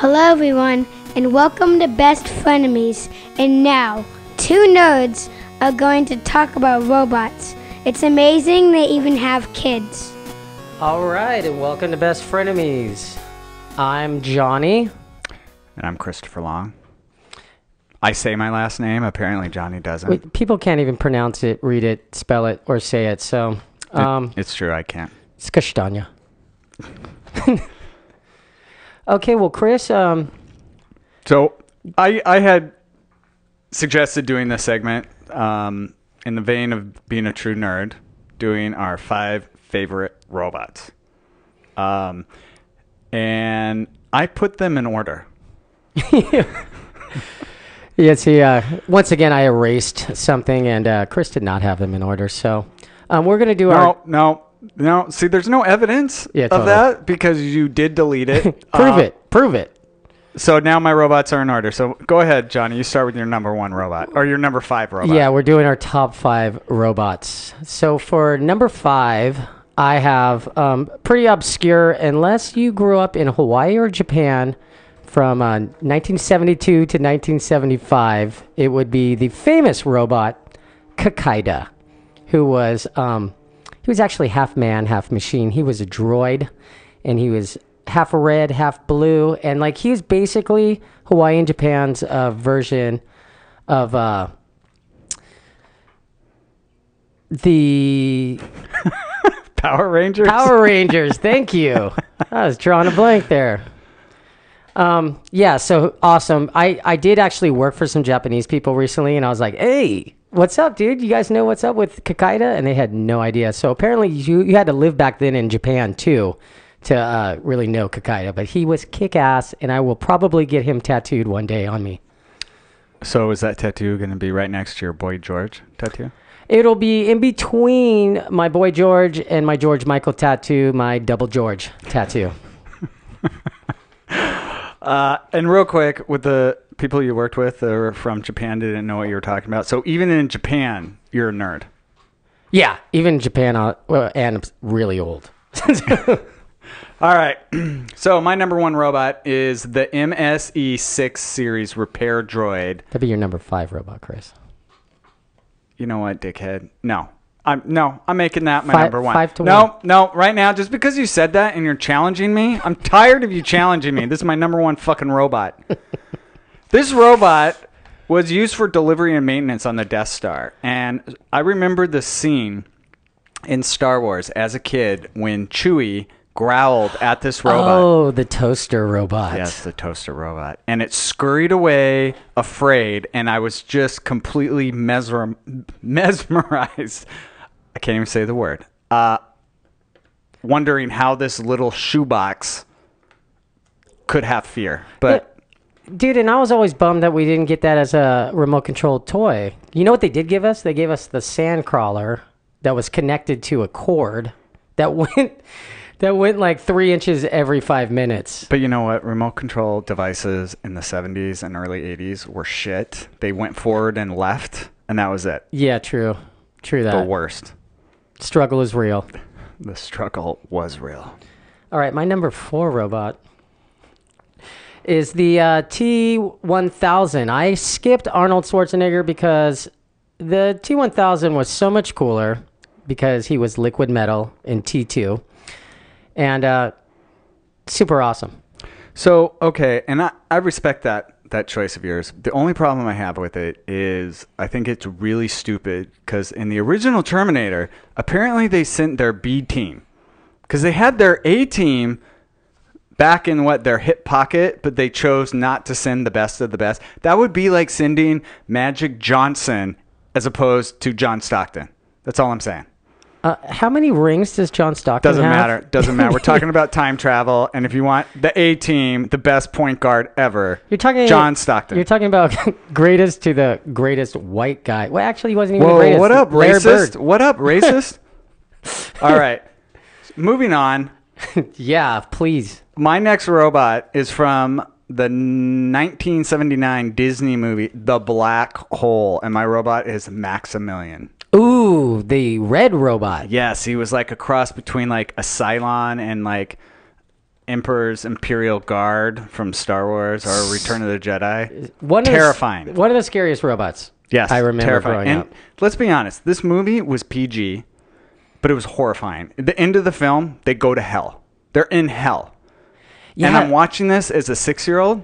Hello, everyone, and welcome to Best Frenemies. And now, two nerds are going to talk about robots. It's amazing they even have kids. All right, and welcome to Best Frenemies. I'm Johnny. And I'm Christopher Long. I say my last name. Apparently, Johnny doesn't. Wait, people can't even pronounce it, read it, spell it, or say it. So, It- um, it's true. I can't. it's Kastanya. okay, well, Chris, um, So I I had suggested doing this segment um, in the vein of being a true nerd, doing our five favorite robots, um, and I put them in order. yeah, see, uh, once again, I erased something, and uh, Chris did not have them in order. So, um, we're gonna do our No, no, no. See, there's no evidence Yeah, of totally. that because you did delete it. prove Uh, it, prove it. So now my robots are in order. So go ahead, Johnny. You start with your number one robot or your number five robot. Yeah, we're doing our top five robots. So for number five, I have um, pretty obscure, unless you grew up in Hawaii or Japan from uh, 1972 to 1975, it would be the famous robot Kikaida, who was um, he was actually half man, half machine. He was a droid, and he was half red, half blue, and like he was basically Hawaii and Japan's uh, version of uh, the Power Rangers. Power Rangers. Thank you. I was drawing a blank there. Um, yeah, so awesome. I, I did actually work for some Japanese people recently, and I was like, hey, what's up, dude? You guys know what's up with Kikaida? And they had no idea. So apparently, you, you had to live back then in Japan, too, to uh, really know Kikaida. But he was kick ass, and I will probably get him tattooed one day on me. So is that tattoo going to be right next to your boy George tattoo? It'll be in between my boy George and my George Michael tattoo, my double George tattoo. Uh, and real quick, with the people you worked with were from Japan didn't know what you were talking about. So even in Japan, you're a nerd. Yeah, even Japan, uh, well, and really old. All right. so my number one robot is the MSE6 series repair droid. That'd be your number five robot, Chris. You know what, dickhead? No. I'm no, I'm making that my Five- number one. five to no, one. no, right now, just because you said that and you're challenging me, I'm tired of you challenging me. This is my number one fucking robot. this robot was used for delivery and maintenance on the Death Star. And I remember the scene in Star Wars as a kid when Chewie growled at this robot. Oh, the toaster robot. Yes, the toaster robot. And it scurried away afraid, and I was just completely mesmer- mesmerized. I can't even say the word. Uh, wondering how this little shoebox could have fear. But Dude, and I was always bummed that we didn't get that as a remote controlled toy. You know what they did give us? They gave us the sand crawler that was connected to a cord that went that went like three inches every five minutes. but you know what? Remote control devices in the 70s and early 80s were shit. They went forward and left, and that was it. Yeah, true. True that. The worst. Struggle is real. The struggle was real. All right, my number four robot is the uh, T1000. I skipped Arnold Schwarzenegger because the T1000 was so much cooler because he was liquid metal in T2 and uh, super awesome. So okay, and I, I respect that that choice of yours. The only problem I have with it is I think it's really stupid because in the original Terminator, apparently they sent their B team because they had their A team back in what their hip pocket, but they chose not to send the best of the best. That would be like sending Magic Johnson as opposed to John Stockton. That's all I'm saying. Uh, how many rings does John Stockton have? Doesn't have? matter. Doesn't matter. We're talking about time travel, and if you want the A team, the best point guard ever, You're talking John Stockton. You're talking about greatest to the greatest white guy. Well, actually, he wasn't even the Whoa, greatest. what up, Larry racist? Bird. What up, racist? All right, moving on. Yeah, please. My next robot is from the 1979 Disney movie The Black Hole, and my robot is Maximilian. Ooh, the red robot. Yes, he was like a cross between like a Cylon and like Emperor's Imperial Guard from Star Wars or Return of the Jedi. One Terrifying. Of the, one of the scariest robots. Yes, I remember terrifying. growing and up. let's be honest, this movie was PG, but it was horrifying. At the end of the film, they go to hell. They're in hell. Yeah. And I'm watching this as a six year old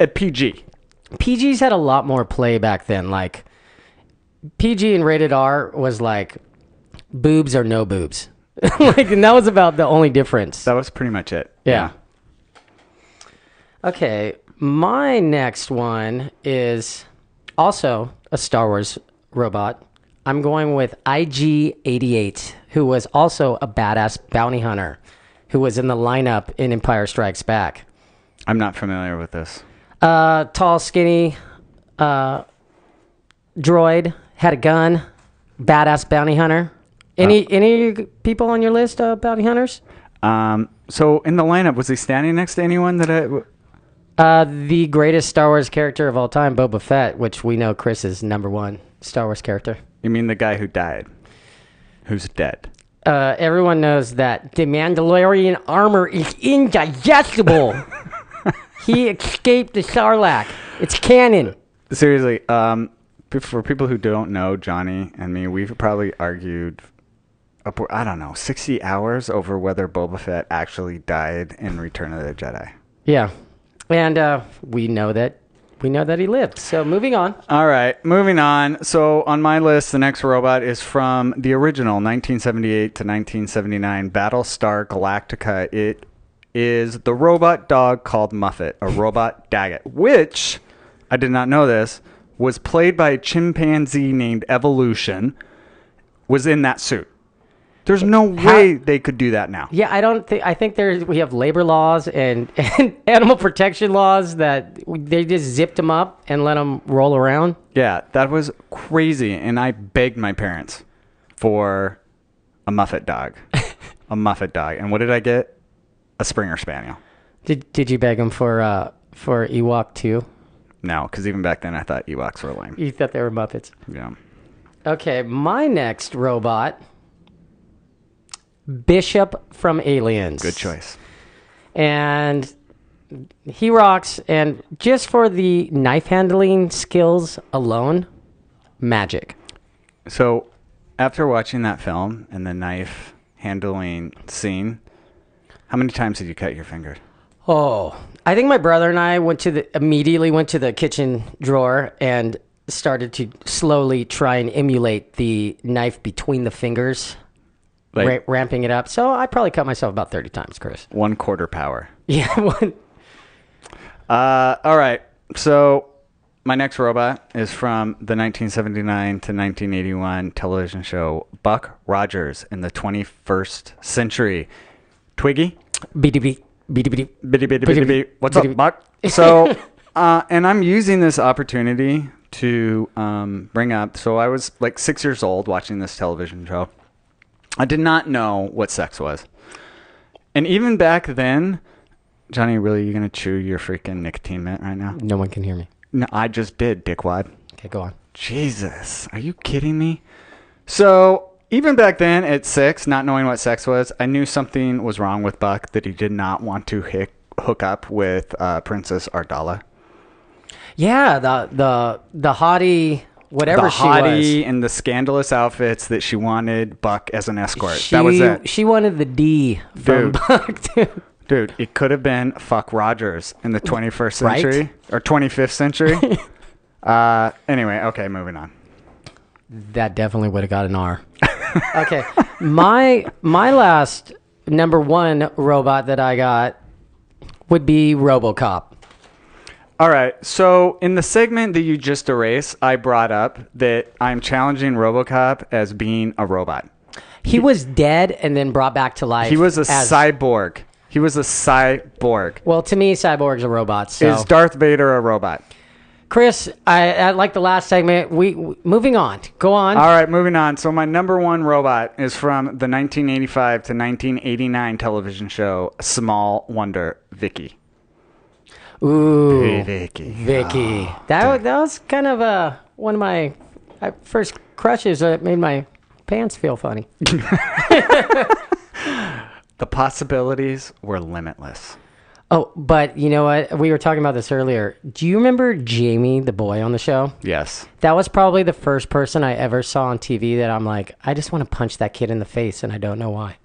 at PG. PGs had a lot more play back then. Like PG and rated R was like boobs or no boobs. like, and that was about the only difference. That was pretty much it. Yeah. Okay, my next one is also a Star Wars robot. I'm going with IG 88, who was also a badass bounty hunter who was in the lineup in Empire Strikes Back. I'm not familiar with this. Uh, tall, skinny, uh, droid, had a gun, badass bounty hunter. Any any people on your list of bounty hunters? Um, so in the lineup, was he standing next to anyone that I? Uh, the greatest Star Wars character of all time, Boba Fett, which we know Chris is number one Star Wars character. You mean the guy who died? Who's dead? Uh, everyone knows that the Mandalorian armor is indigestible. he escaped the Sarlacc. It's canon. Seriously, um, for people who don't know Johnny and me, we've probably argued, upward, I don't know, 60 hours over whether Boba Fett actually died in Return of the Jedi. Yeah, and uh, we know that we know that he lived. So moving on. All right, moving on. So on my list, the next robot is from the original 1978 to 1979 Battlestar Galactica. It is the robot dog called Muffit, a robot daggit, which I did not know this was played by a chimpanzee named Evolution. Was in that suit. There's no way they could do that now. Yeah, I don't think I think there's we have labor laws and, and animal protection laws that they just zipped them up and let them roll around. Yeah, that was crazy. And I begged my parents for a Muffit dog. a Muffit dog. And what did I get? A Springer Spaniel. Did Did you beg them for uh for Ewok too? No, because even back then I thought Ewoks were lame. You thought they were Muppets. Yeah. Okay, my next robot, Bishop from Aliens. Good choice. And he rocks. And just for the knife handling skills alone, magic. So after watching that film and the knife handling scene, how many times did you cut your finger? Oh, I think my brother and I went to the immediately went to the kitchen drawer and started to slowly try and emulate the knife between the fingers, Like ra- ramping it up. So I probably cut myself about thirty times, Chris. one quarter power. Yeah, one. Uh, all right. So my next robot is from the 1979 to 1981 television show Buck Rogers in the 21st Century. Twiki, BDB, BDB. bitty bitty. What's up, Buck? So, uh, and I'm using this opportunity to um, bring up. So I was like six years old watching this television show. I did not know what sex was, and even back then, Johnny, really, you're gonna chew your freaking nicotine mint right now? No one can hear me. No, I just did, dickwad. Okay, go on. Jesus, are you kidding me? So even back then, at six, not knowing what sex was, I knew something was wrong with Buck. That he did not want to hick, hook up with uh, Princess Ardala, Yeah, the the the hottie, whatever the she hottie was. and the scandalous outfits that she wanted Buck as an escort. She, that was it, She wanted the D from Dude. Buck. dude. dude. It could have been fuck Rogers in the 21st Right? century or 25th century. uh, anyway, okay, moving on. That definitely would have got an R. okay, my my last number one robot that I got would be RoboCop. All right. So in the segment that you just erased, I brought up that I'm challenging RoboCop as being a robot. He was dead and then brought back to life. He was a as- cyborg. He was a cyborg. Well, to me, cyborgs are robots. So. Is Darth Vader a robot? Chris, I, I like the last segment. We, we moving on. Go on. All right, moving on. So my number one robot is from the 1985 to 1989 television show Small Wonder, Vicky. Ooh, Vicky. Vicky. that wa- that was kind of uh, one of my uh, first crushes that made my pants feel funny. the possibilities were limitless. Oh, but you know what? We were talking about this earlier. Do you remember Jamie, the boy on the show? Yes. That was probably the first person I ever saw on TV that I'm like, I just want to punch that kid in the face, and I don't know why.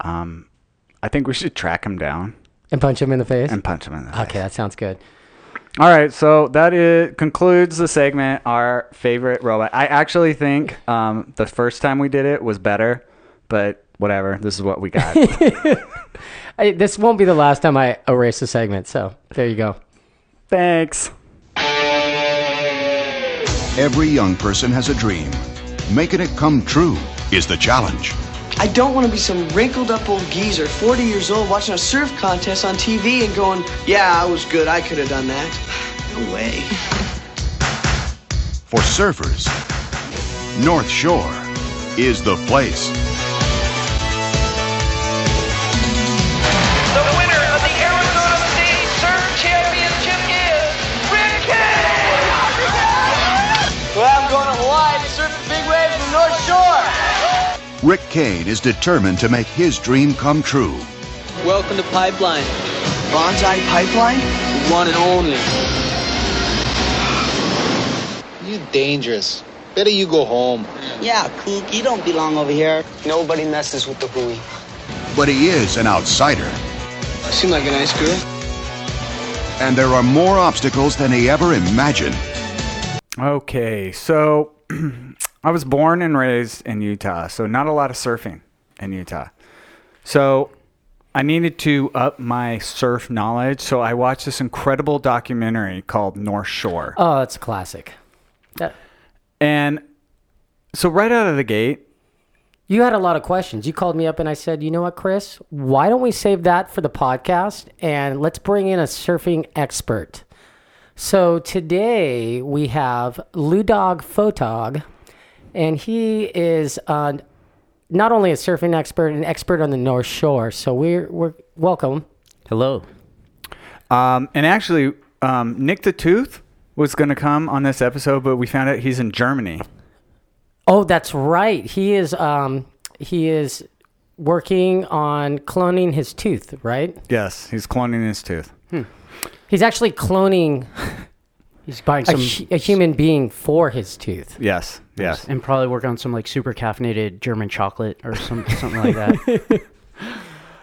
Um, I think we should track him down And punch him in the face? and punch him in the face. Okay, that sounds good. All right, so that is concludes the segment. Our favorite robot. I actually think um, the first time we did it was better, but whatever. This is what we got. I, this won't be the last time I erase a segment, so there you go. Thanks. Every young person has a dream. Making it come true is the challenge. I don't want to be some wrinkled up old geezer, 40 years old, watching a surf contest on TV and going, yeah, I was good. I could have done that. No way. For surfers, North Shore is the place. Rick Kane is determined to make his dream come true. Welcome to Pipeline. Banzai Pipeline? The one and only. You dangerous. Better you go home. Yeah, kook, you don't belong over here. Nobody messes with the Hui. But he is an outsider, Seem like a nice girl. and there are more obstacles than he ever imagined. Okay, so I was born and raised in Utah, so not a lot of surfing in Utah. So I needed to up my surf knowledge, so I watched this incredible documentary called North Shore. Oh, that's a classic. That, And so right out of the gate, you had a lot of questions. You called me up and I said, you know what, Chris? Why don't we save that for the podcast and let's bring in a surfing expert? So today we have Lou Dog Photog, and he is uh, not only a surfing expert, an expert on the North Shore. So we're we're welcome. Hello. um, and actually, um, Nick the Tooth was going to come on this episode, but we found out he's in Germany. Oh, that's right. He is um he is working on cloning his tooth, right? Yes, he's cloning his tooth. He's actually cloning He's buying a, some hu- a human being for his tooth. Yes, yes. and probably work on some like super caffeinated German chocolate or some something like that.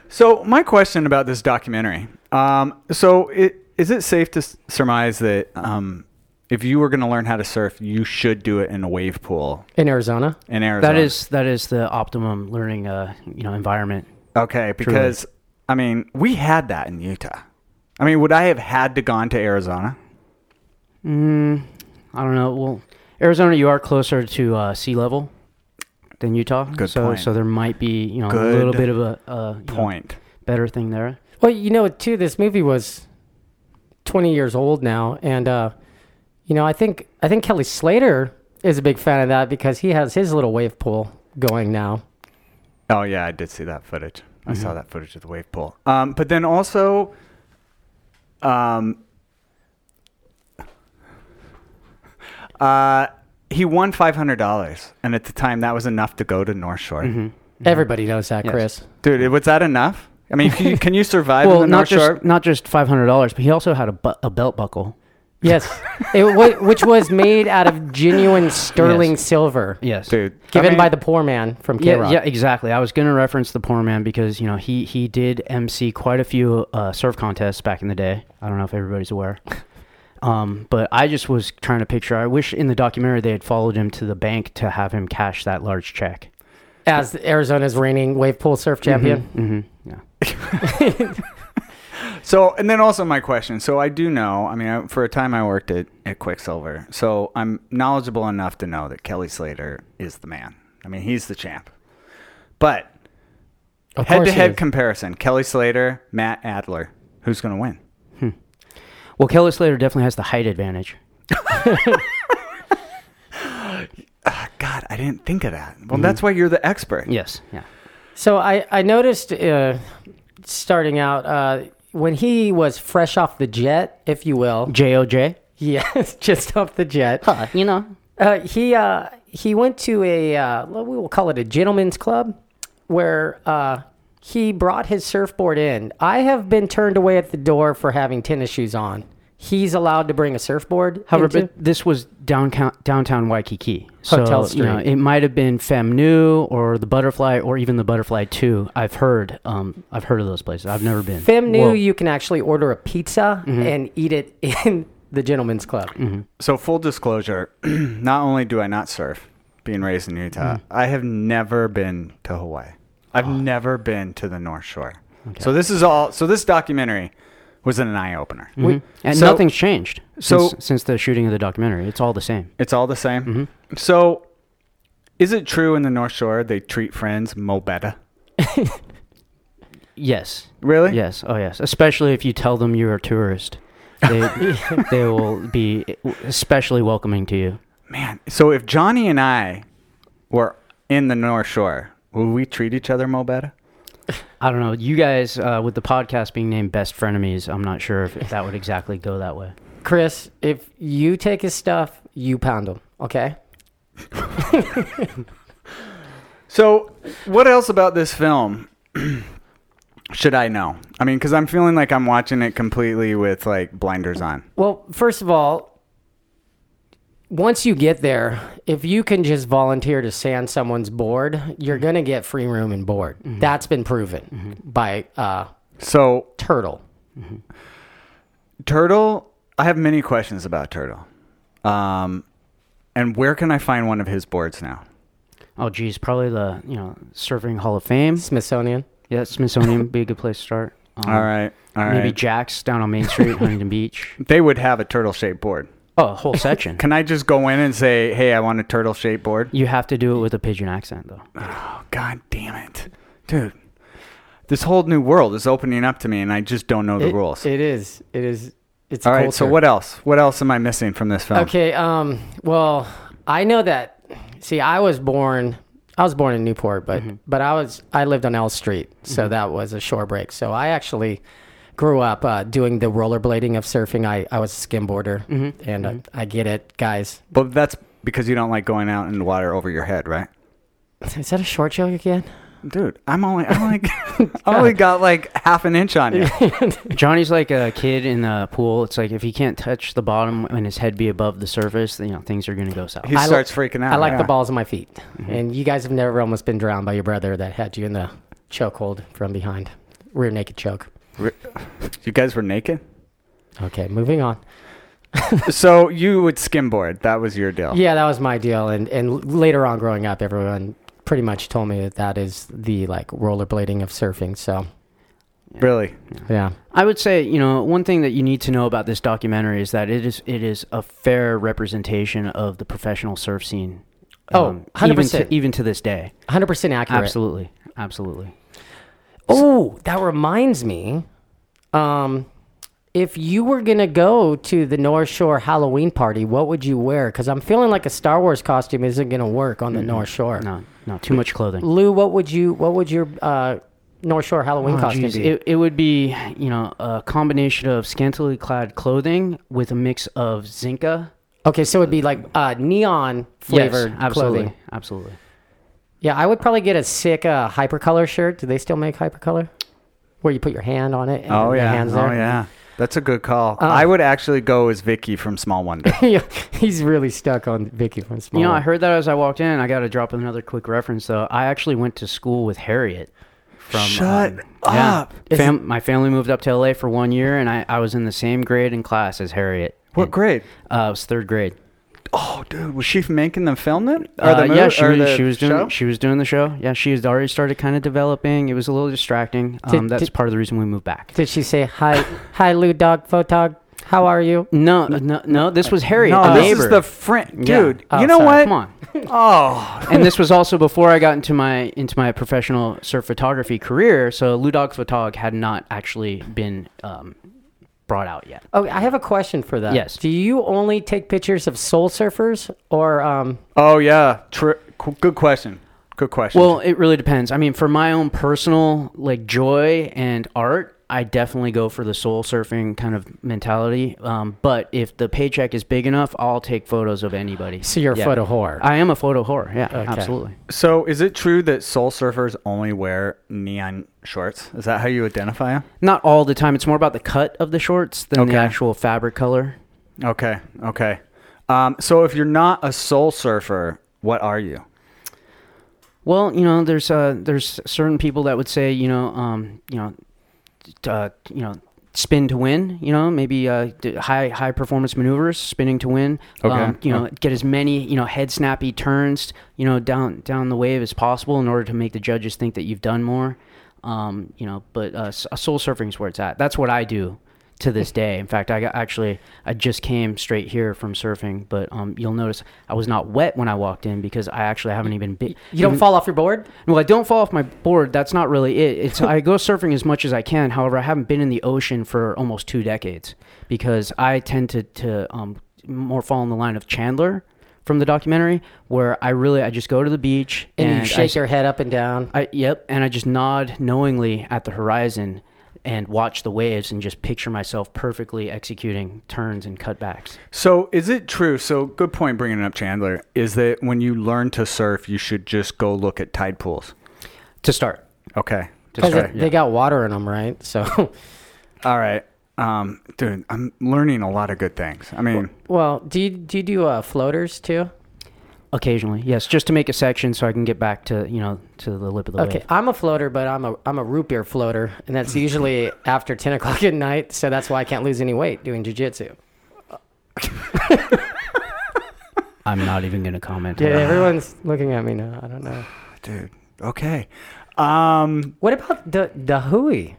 So my question about this documentary. Um, so it, is it safe to s- surmise that um, if you were going to learn how to surf, you should do it in a wave pool In Arizona? in Arizona? that is that is the optimum learning uh you know environment. okay because I mean we had that in Utah. I mean, would I have had to gone to Arizona? I don't know. Well, Arizona, you are closer to uh, sea level than Utah. Good so point. so there might be you know a little bit of a uh, you know, Point. better thing there. Well, you know, too, this movie was 20 years old now. And, uh, you know, I think, I think Kelly Slater is a big fan of that because he has his little wave pool going now. Oh yeah, I did see that footage. I saw that footage of the wave pool. Um, but then also, um, uh, he won five hundred dollars, and at the time that was enough to go to North Shore. Everybody knows that, Yes. Chris. Dude, was that enough? I mean, can you, can you survive Well, in the not North just Shore? not just five hundred dollars, but he also had a, bu- a belt buckle. Yes. it, wa- which was made out of genuine sterling Yes. silver Yes, Dude, I given mean, by the poor man from K Yeah, Rock. yeah, exactly. I was going to reference the poor man because you know he he did MC quite a few uh, surf contests back in the day. I don't know if everybody's aware. Um, but I just was trying to picture. I wish in the documentary they had followed him to the bank to have him cash that large check. As Arizona's reigning wave pool surf champion. Mm-hmm. Yeah. So, and then also my question. So, I do know. I mean, I, for a time, I worked at, at Quiksilver, so I'm knowledgeable enough to know that Kelly Slater is the man. I mean, he's the champ. But head to head comparison: Kelly Slater, Matt Adler. Who's going to win? Well, Kelly Slater definitely has the height advantage. God, I didn't think of that. Well, that's why you're the expert. Yes. Yeah. So I, I noticed uh, starting out uh, when he was fresh off the jet, if you will. J O J. Yes, just off the jet. Huh, You know. Uh, he uh, he went to a uh, we will call it a gentleman's club, where uh, he brought his surfboard in. I have been turned away at the door for having tennis shoes on. He's allowed to bring a surfboard. However, into- but this was downtown downtown Waikiki. So, Hotel You know, it might have been Femnu or the Butterfly or even the Butterfly Two. I've heard. Um, I've heard of those places. I've never been. Fem knew you can actually order a pizza Mm-hmm. and eat it in the gentleman's club. So full disclosure, not only do I not surf, being raised in Utah, Mm. I have never been to Hawaii. I've Oh. never been to the North Shore. So this is all. So this documentary was an eye opener. mhm. and So- nothing's changed so- since, since the shooting of the documentary. It's all the same. It's all the same. Mm-hmm. So, is it true in the North Shore they treat friends mo better? Yes. Really? Yes. Oh, yes. Especially if you tell them you're a tourist, they they will be especially welcoming to you. Man, so if Johnny and I were in the North Shore, would we treat each other mo better? I don't know. You guys, uh, with the podcast being named Best Frenemies, I'm not sure if, if that would exactly go that way. Chris, if you take his stuff, you pound him. Okay. So, what else about this film should I know? I mean, because I'm feeling like I'm watching it completely with like blinders on. Well, first of all, once you get there, if you can just volunteer to sand someone's board, you're gonna get free room and board. That's been proven by uh, So, Turtle. Turtle, I have many questions about Turtle. Um, and where can I find one of his boards now? Oh, geez, probably the you know Surfing Hall of Fame. Smithsonian. Yeah, Smithsonian would be a good place to start. Um, all right, all right. Maybe Jack's down on Main Street, Huntington Beach. they would have a turtle shaped board. Oh, a whole section. Can I just go in and say, "Hey, I want a turtle shaped board"? You have to do it with a pigeon accent, though. Oh, God damn it, dude! This whole new world is opening up to me, and I just don't know the It- rules. It is. It is. It's All right. So culture. what else? What else am I missing from this film? Okay. Um. Well, I know that. See, I was born. I was born in Newport, but but I was I lived on L Street, so that was a shore break. So I actually grew up uh, doing the rollerblading of surfing. I I was a skimboarder, mm-hmm. and I, I get it, guys. But that's because you don't like going out in the water over your head, right? Is that a short joke again? Dude, I'm only I'm like I only got like half an inch on you. Johnny's like a kid in the pool. It's like if he can't touch the bottom and his head be above the surface, then you know things are gonna go south. He I li- starts freaking out. I like yeah. the balls of my feet, mm-hmm. and you guys have never almost been drowned by your brother that had you in the chokehold from behind, rear naked choke. You guys were naked? Okay, moving on. so you would skimboard. That was your deal. Yeah, that was my deal. And and later on, growing up, everyone pretty much told me that that is the like rollerblading of surfing. So Really? yeah, I would say, you know, one thing that you need to know about this documentary is that it is it is a fair representation of the professional surf scene. Oh, um, even 100%. to, even to this day. hundred percent accurate. Absolutely, absolutely. Oh, that reminds me. Um, if you were gonna go to the North Shore Halloween party, what would you wear? Because I'm feeling like a Star Wars costume isn't gonna work on the North Shore. No, no, too much clothing. Lou, what would you? What would your uh, North Shore Halloween Oh, costume geez. be? It, it would be, you know, a combination of scantily clad clothing with a mix of Zinka. okay, so it'd be like uh, neon flavored yes, absolutely, clothing. absolutely. Yeah, I would probably get a sick uh, hypercolor shirt. Do they still make hypercolor? Where you put your hand on it? And Oh yeah. hands Oh yeah. That's a good call. Uh, I would actually go as Vicky from Small Wonder. yeah, he's really stuck on Vicky from Small. You know, I heard that as I walked in. I got to drop another quick reference though. I actually went to school with Harriet. From Shut um, yeah. up. Fam- my family moved up to LA for one year, and I, I was in the same grade and class as Harriet. What And, grade? Uh, it was third grade. Oh, dude, was she making them film it? Or Uh, the yeah, she or was, the she was doing show? she was doing the show. Yeah, she had already started kind of developing. It was a little distracting. Um, Did- that's did- part of the reason we moved back. Did she say hi? hi, Lou Dog Photog. How are you? No, no, no. This was Harriet, No, the this neighbor. is the friend, Yeah. dude. Oh, you know sorry. what? Come on. Oh, and this was also before I got into my into my professional surf photography career. So Lou Dog Photog had not actually been um, brought out yet. Oh, I have a question for that. Yes. Do you only take pictures of soul surfers or um? oh yeah. Tr- good question. Good question. Well, it really depends. I mean, for my own personal like joy and art, I definitely go for the soul surfing kind of mentality. Um, but if the paycheck is big enough, I'll take photos of anybody. So you're a Yeah. photo whore. I am a photo whore. Yeah, Okay. absolutely. So, is it true that soul surfers only wear neon shorts? Is that how you identify them? Not all the time. It's more about the cut of the shorts than Okay. the actual fabric color. Okay, okay. Um, so, if you're not a soul surfer, what are you? Well, you know, there's uh, there's certain people that would say, you know, um, you know, t- uh, you know, spin to win. You know, maybe uh, high high performance maneuvers, spinning to win. Okay. Um, you know, get as many you know head snappy turns, you know, down down the wave as possible in order to make the judges think that you've done more. Um, you know, but uh, soul surfing is where it's at. That's what I do to this day. In fact, I got, actually I just came straight here from surfing, but um, you'll notice I was not wet when I walked in because I actually haven't even been. you don't even- fall off your board? well, I don't fall off my board. That's not really it. It's I go surfing as much as I can. However, I haven't been in the ocean for almost two decades because I tend to to um, more fall in the line of Chandler from the documentary, where I really I just go to the beach And, you shake s- your head up and down. I, yep, and I just nod knowingly at the horizon and watch the waves and just picture myself perfectly executing turns and cutbacks. So, is it true? So, good point bringing up Chandler is that when you learn to surf, you should just go look at tide pools. To start, Okay. Because start, they got water in them, right? So, All right. Um, dude, I'm learning a lot of good things. I mean, well, do you do you do uh, floaters too? Occasionally, yes, just to make a section so I can get back to you know to the lip of the Okay, wave. I'm a floater, but I'm a I'm a root beer floater, and that's usually after ten o'clock at night. So that's why I can't lose any weight doing jujitsu. I'm not even going to comment. Yeah, everyone's looking at me now. I don't know. dude, okay. Um, What about the the Hui?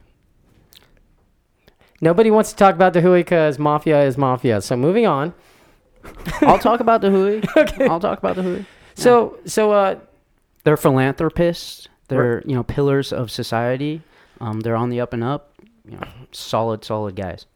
Nobody wants to talk about the Hui because mafia is mafia. So moving on. I'll talk about the Hui. I'll talk about the Hui. So so uh, They're philanthropists. They're you know pillars of society. Um, they're on the up and up. You know, solid, solid guys.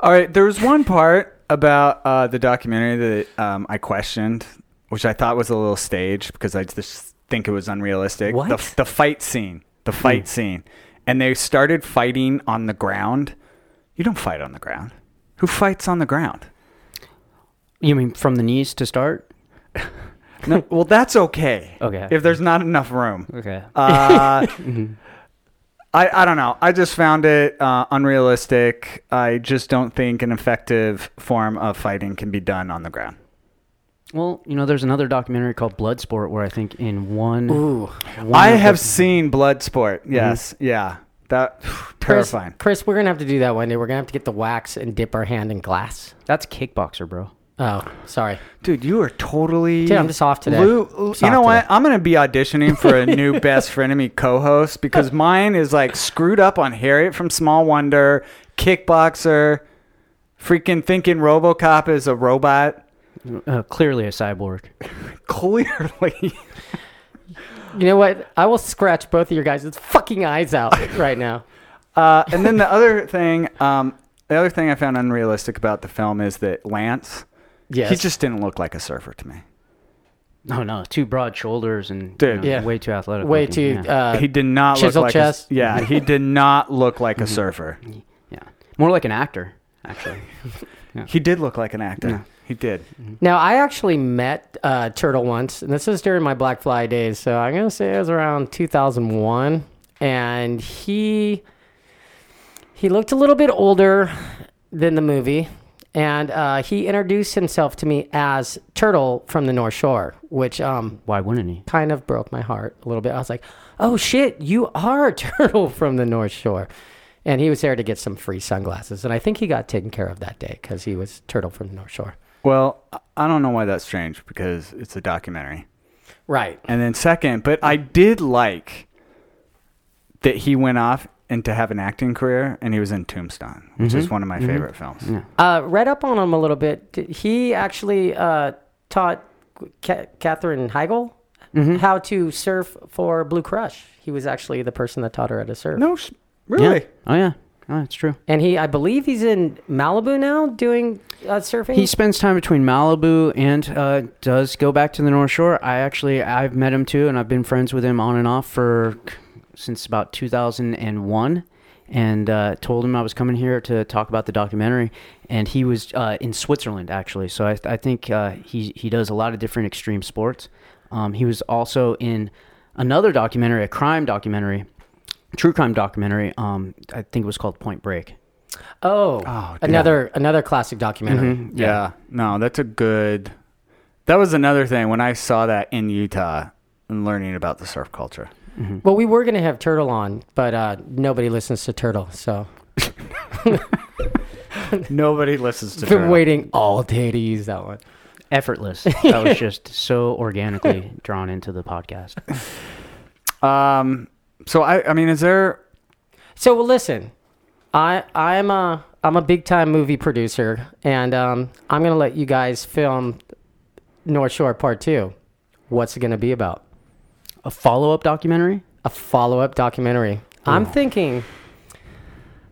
all right. There was one part about uh, the documentary that um, I questioned, which I thought was a little staged because I just think it was unrealistic. What? The, the fight scene. The fight scene. And they started fighting on the ground. You don't fight on the ground. Who fights on the ground? You mean from the knees to start? No, well, that's okay. Okay. If there's not enough room. Okay. Uh, I, I don't know. I just found it uh, unrealistic. I just don't think an effective form of fighting can be done on the ground. Well, you know, there's another documentary called Bloodsport where I think in one. ooh, one I have the- seen Bloodsport. Yes. Yeah. That Chris, terrifying. Chris, we're gonna have to do that one day. We're gonna have to get the wax and dip our hand in glass. That's kickboxer, bro. Oh, sorry. Dude, you are totally. Dude, I'm just off today. Lou- you off know what? today. I'm gonna be auditioning for a new best frenemy co-host because mine is like screwed up on Harriet from Small Wonder, kickboxer, freaking thinking RoboCop is a robot. Uh, clearly a cyborg. Clearly. You know what? I will scratch both of your guys' fucking eyes out right now. Uh, and then the other thing, um, the other thing I found unrealistic about the film is that Lance, Yes. he just didn't look like a surfer to me. No, no, two broad shoulders and Dude. you know, Yeah. way too athletic. way looking, too. Yeah. Uh, he did not look chiseled like chest. A, yeah, he did not look like a surfer. yeah, more like an actor, actually. He did look like an actor. He did. Now, I actually met uh, Turtle once, and this is during my Black Fly days. So I'm gonna say it was around 2001, and he he looked a little bit older than the movie, and uh, he introduced himself to me as Turtle from the North Shore, which um, Why wouldn't he? kind of broke my heart a little bit. I was like, "Oh shit, you are Turtle from the North Shore." And he was there to get some free sunglasses, and I think he got taken care of that day because he was Turtle from the North Shore. Well, I- I don't know why that's strange because it's a documentary. Right. And then second, but I did like that he went off and to have an acting career, and he was in Tombstone, which is one of my favorite films. Uh, read up on him a little bit. He actually uh, taught Ca- Katherine Heigl how to surf for Blue Crush. He was actually the person that taught her how to surf. No, sh- really? Yeah. Oh yeah, oh, it's true. And he, I believe, he's in Malibu now doing uh, surfing. He spends time between Malibu and uh, does go back to the North Shore. I actually I've met him too, and I've been friends with him on and off for since about 2001. and uh, told him I was coming here to talk about the documentary. And he was uh, in Switzerland actually, so I, I think uh, he he does a lot of different extreme sports. Um, he was also in another documentary, a crime documentary, true crime documentary. Um, I think it was called Point Break. Oh, yeah. another another classic documentary. Mm-hmm. Yeah. No, that's a good. That was another thing when I saw that in Utah and learning about the surf culture. Well, we were gonna have Turtle on, but uh, nobody listens to Turtle, so Nobody listens to. I've been Turtle. waiting all day to use that one. Effortless. That was just so organically drawn into the podcast. Um. So I. I mean, is there? So well, listen, I I'm a I'm a big time movie producer, and um, I'm gonna let you guys film North Shore Part Two. What's it gonna be about? A follow up documentary? A follow up documentary. I'm thinking.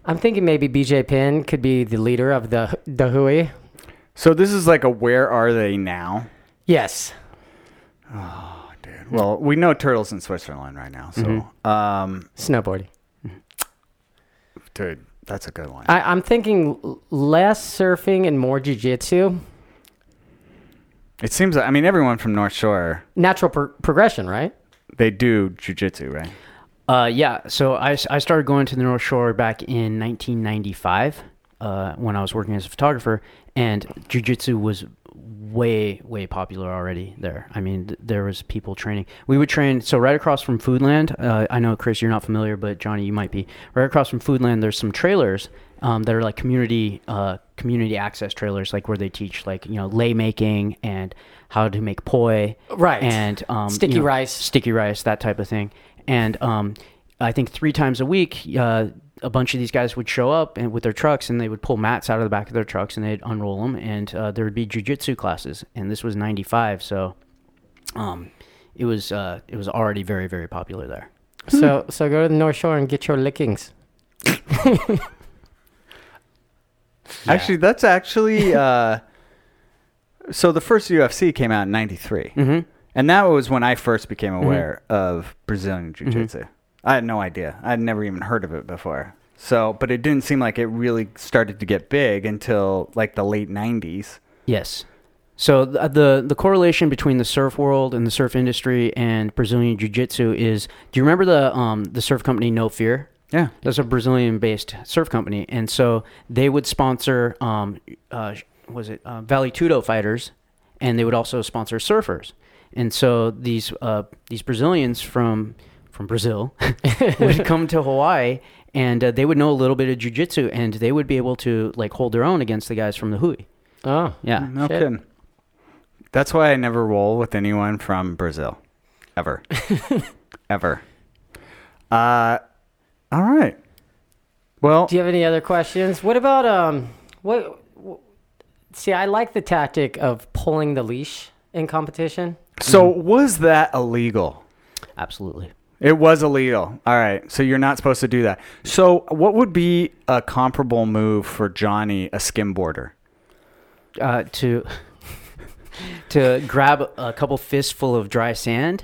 I'm thinking maybe BJ Penn could be the leader of the the Hui. So this is like a where are they now? Yes. Oh, dude. Well, we know turtles in Switzerland right now. So, um, Snowboarding. dude, that's a good one. I, I'm thinking less surfing and more jujitsu. It seems. like I mean, everyone from North Shore Natural pro- progression, right? They do jujitsu, right? Uh, yeah. So I, I started going to the North Shore back in 1995 uh, when I was working as a photographer, and jujitsu was way way popular already there. I mean, th- there was people training. We would train. So right across from Foodland, uh, I know Chris, you're not familiar, but Johnny, you might be. Right across from Foodland, there's some trailers. Um, that are like community uh, community access trailers, like where they teach like you know lei making and how to make poi, Right. And um, you Sticky know, rice. sticky rice, that type of thing. And um, I think three times a week, uh, a bunch of these guys would show up and with their trucks, and they would pull mats out of the back of their trucks, and they'd unroll them, and uh, there would be jujitsu classes. And this was '95, so um, it was uh, it was already very very popular there. So so go to the North Shore and get your lickings. Actually, that's actually. Uh, so the first UFC came out in '93, Mm-hmm. and that was when I first became aware of Brazilian Jiu-Jitsu. I had no idea. I'd never even heard of it before. So, but it didn't seem like it really started to get big until like the late '90s. Yes. So the, the the correlation between the surf world and the surf industry and Brazilian jiu-jitsu is do you remember the um the surf company No Fear? Yeah. That's a Brazilian based surf company and so they would sponsor um uh was it uh, Vale Tudo fighters and they would also sponsor surfers. And so these uh these Brazilians from from Brazil would come to Hawaii and uh, they would know a little bit of jiu-jitsu and they would be able to like hold their own against the guys from the Hui. Oh, Yeah. No Shit. kidding. That's why I never roll with anyone from Brazil, ever, ever. Uh, all right. Well, Do you have any other questions? What about um what? Wh- See, I like the tactic of pulling the leash in competition. so was that illegal? Absolutely. It was illegal. All right. So you're not supposed to do that. So what would be a comparable move for Johnny, a skimboarder? Uh, to to grab a couple fistful of dry sand,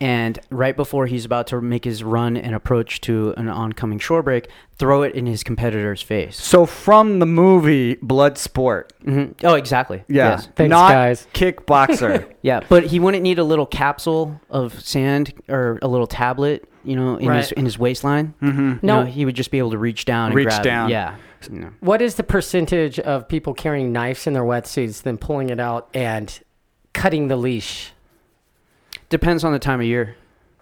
and right before he's about to make his run and approach to an oncoming shore break, throw it in his competitor's face. So from the movie Bloodsport. hmm Oh, exactly. Yeah. Yes. Thanks, not guys. kickboxer. Yeah, but he wouldn't need a little capsule of sand or a little tablet, you know, in his in his waistline. Mm-hmm. No. he would just be able to reach down. Reach and grab down. It. Yeah. You know. What is the percentage of people carrying knives in their wetsuits, then pulling it out and cutting the leash? Depends on the time of year.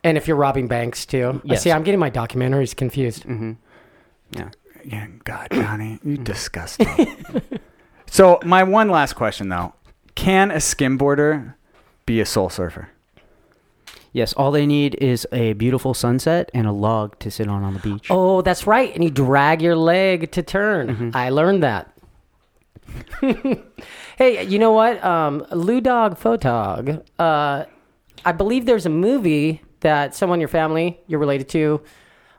And if you're robbing banks too, Yes. see, I'm getting my documentaries confused. Yeah. yeah, God, Johnny, you disgusting. so my one last question though: Can a skimboarder be a soul surfer? Yes, all they need is a beautiful sunset and a log to sit on on the beach. Oh, that's right. And you drag your leg to turn. I learned that. hey, you know what? Um, Lou Dog Photog. Uh, I believe there's a movie that someone in your family you're related to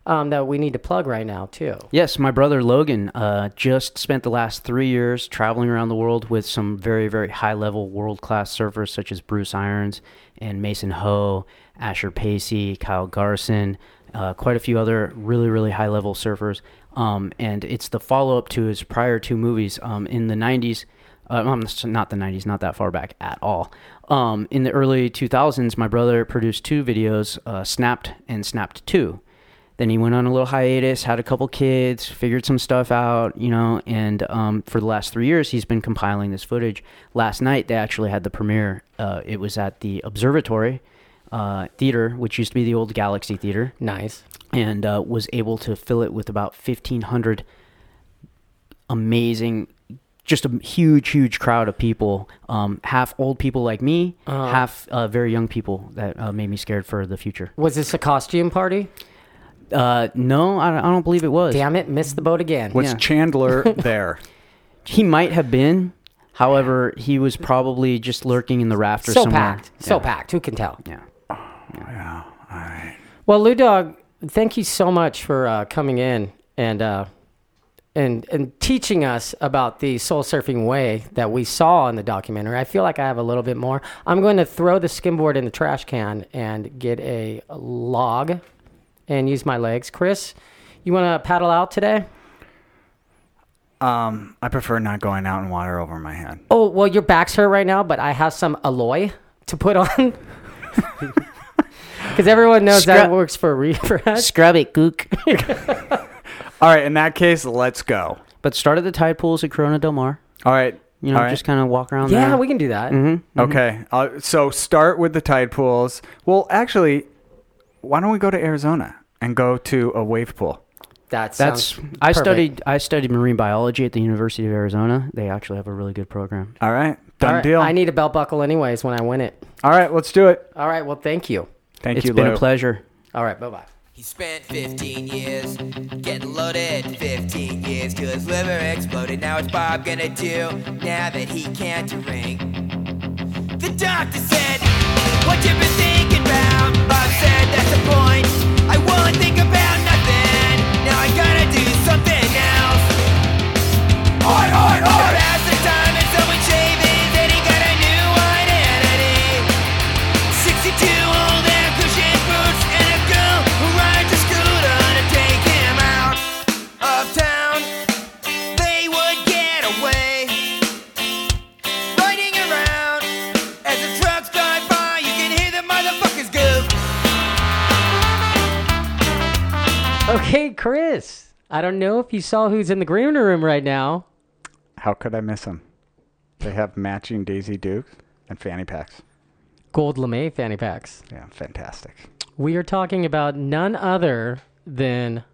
um, that we need to plug right now too. Yes, my brother Logan uh, just spent the last three years traveling around the world with some very, very high level world class surfers such as Bruce Irons and Mason Ho, Asher Pacey, Kyle Garson, uh, quite a few other really really high level surfers. Um, and it's the follow up to his prior two movies. Um, in the '90s, uh, not the '90s, not that far back at all. Um, in the early 2000s, my brother produced two videos, uh, Snapped and Snapped Two. Then he went on a little hiatus, had a couple kids, figured some stuff out, you know, and um, for the last three years, he's been compiling this footage. Last night, they actually had the premiere. Uh, it was at the Observatory uh, Theater, which used to be the old Galaxy Theater, Nice. and uh, was able to fill it with about 1,500 amazing, just a huge, huge crowd of people. Um, half old people like me, Uh-huh. half uh, very young people that uh, made me scared for the future. Was this a costume party? Uh, no, I, I don't believe it was. Damn it, missed the boat again. Was Yeah. Chandler there? He might have been. However, he was probably just lurking in the rafters so somewhere. packed. So packed. Who can tell? Yeah. yeah. All right. Well, Lou Dog, thank you so much for uh, coming in and uh, and and teaching us about the soul surfing way that we saw in the documentary. I feel like I have a little bit more. I'm going to throw the skimboard in the trash can and get a log and use my legs. Chris, you want to paddle out today? Um, I prefer not going out in water over my head. Oh, well, your back's hurt right now, but I have some alloy to put on. Because everyone knows that works for refresh. Scrub it, gook. All right. In that case, let's go. but start at the tide pools at Corona Del Mar. All right. You know, All right. just kind of walk around Yeah, there. we can do that. Mm-hmm. Okay. Uh, so start with the tide pools. Well, actually, why don't we go to Arizona and go to a wave pool? That That's sounds I perfect. studied I studied marine biology at the University of Arizona. They actually have a really good program. All right. Done All right, deal. I need a belt buckle anyways when I win it. All right. Let's do it. All right. Well, thank you. Thank It's you, It's been Lou. a pleasure. All right. Bye bye. He spent 15 years getting loaded, 15 years till his liver exploded. Now what's Bob gonna do now that he can't drink? The doctor said, What you been thinking about? Bob said, That's the point. I won't think about nothing. Now I gotta do something else. Oi, oi, oi! Okay, Chris. I don't know if you saw who's in the green room right now. How could I miss them? They have matching Daisy Dukes and fanny packs. Gold lame fanny packs. Yeah, fantastic. We are talking about none other than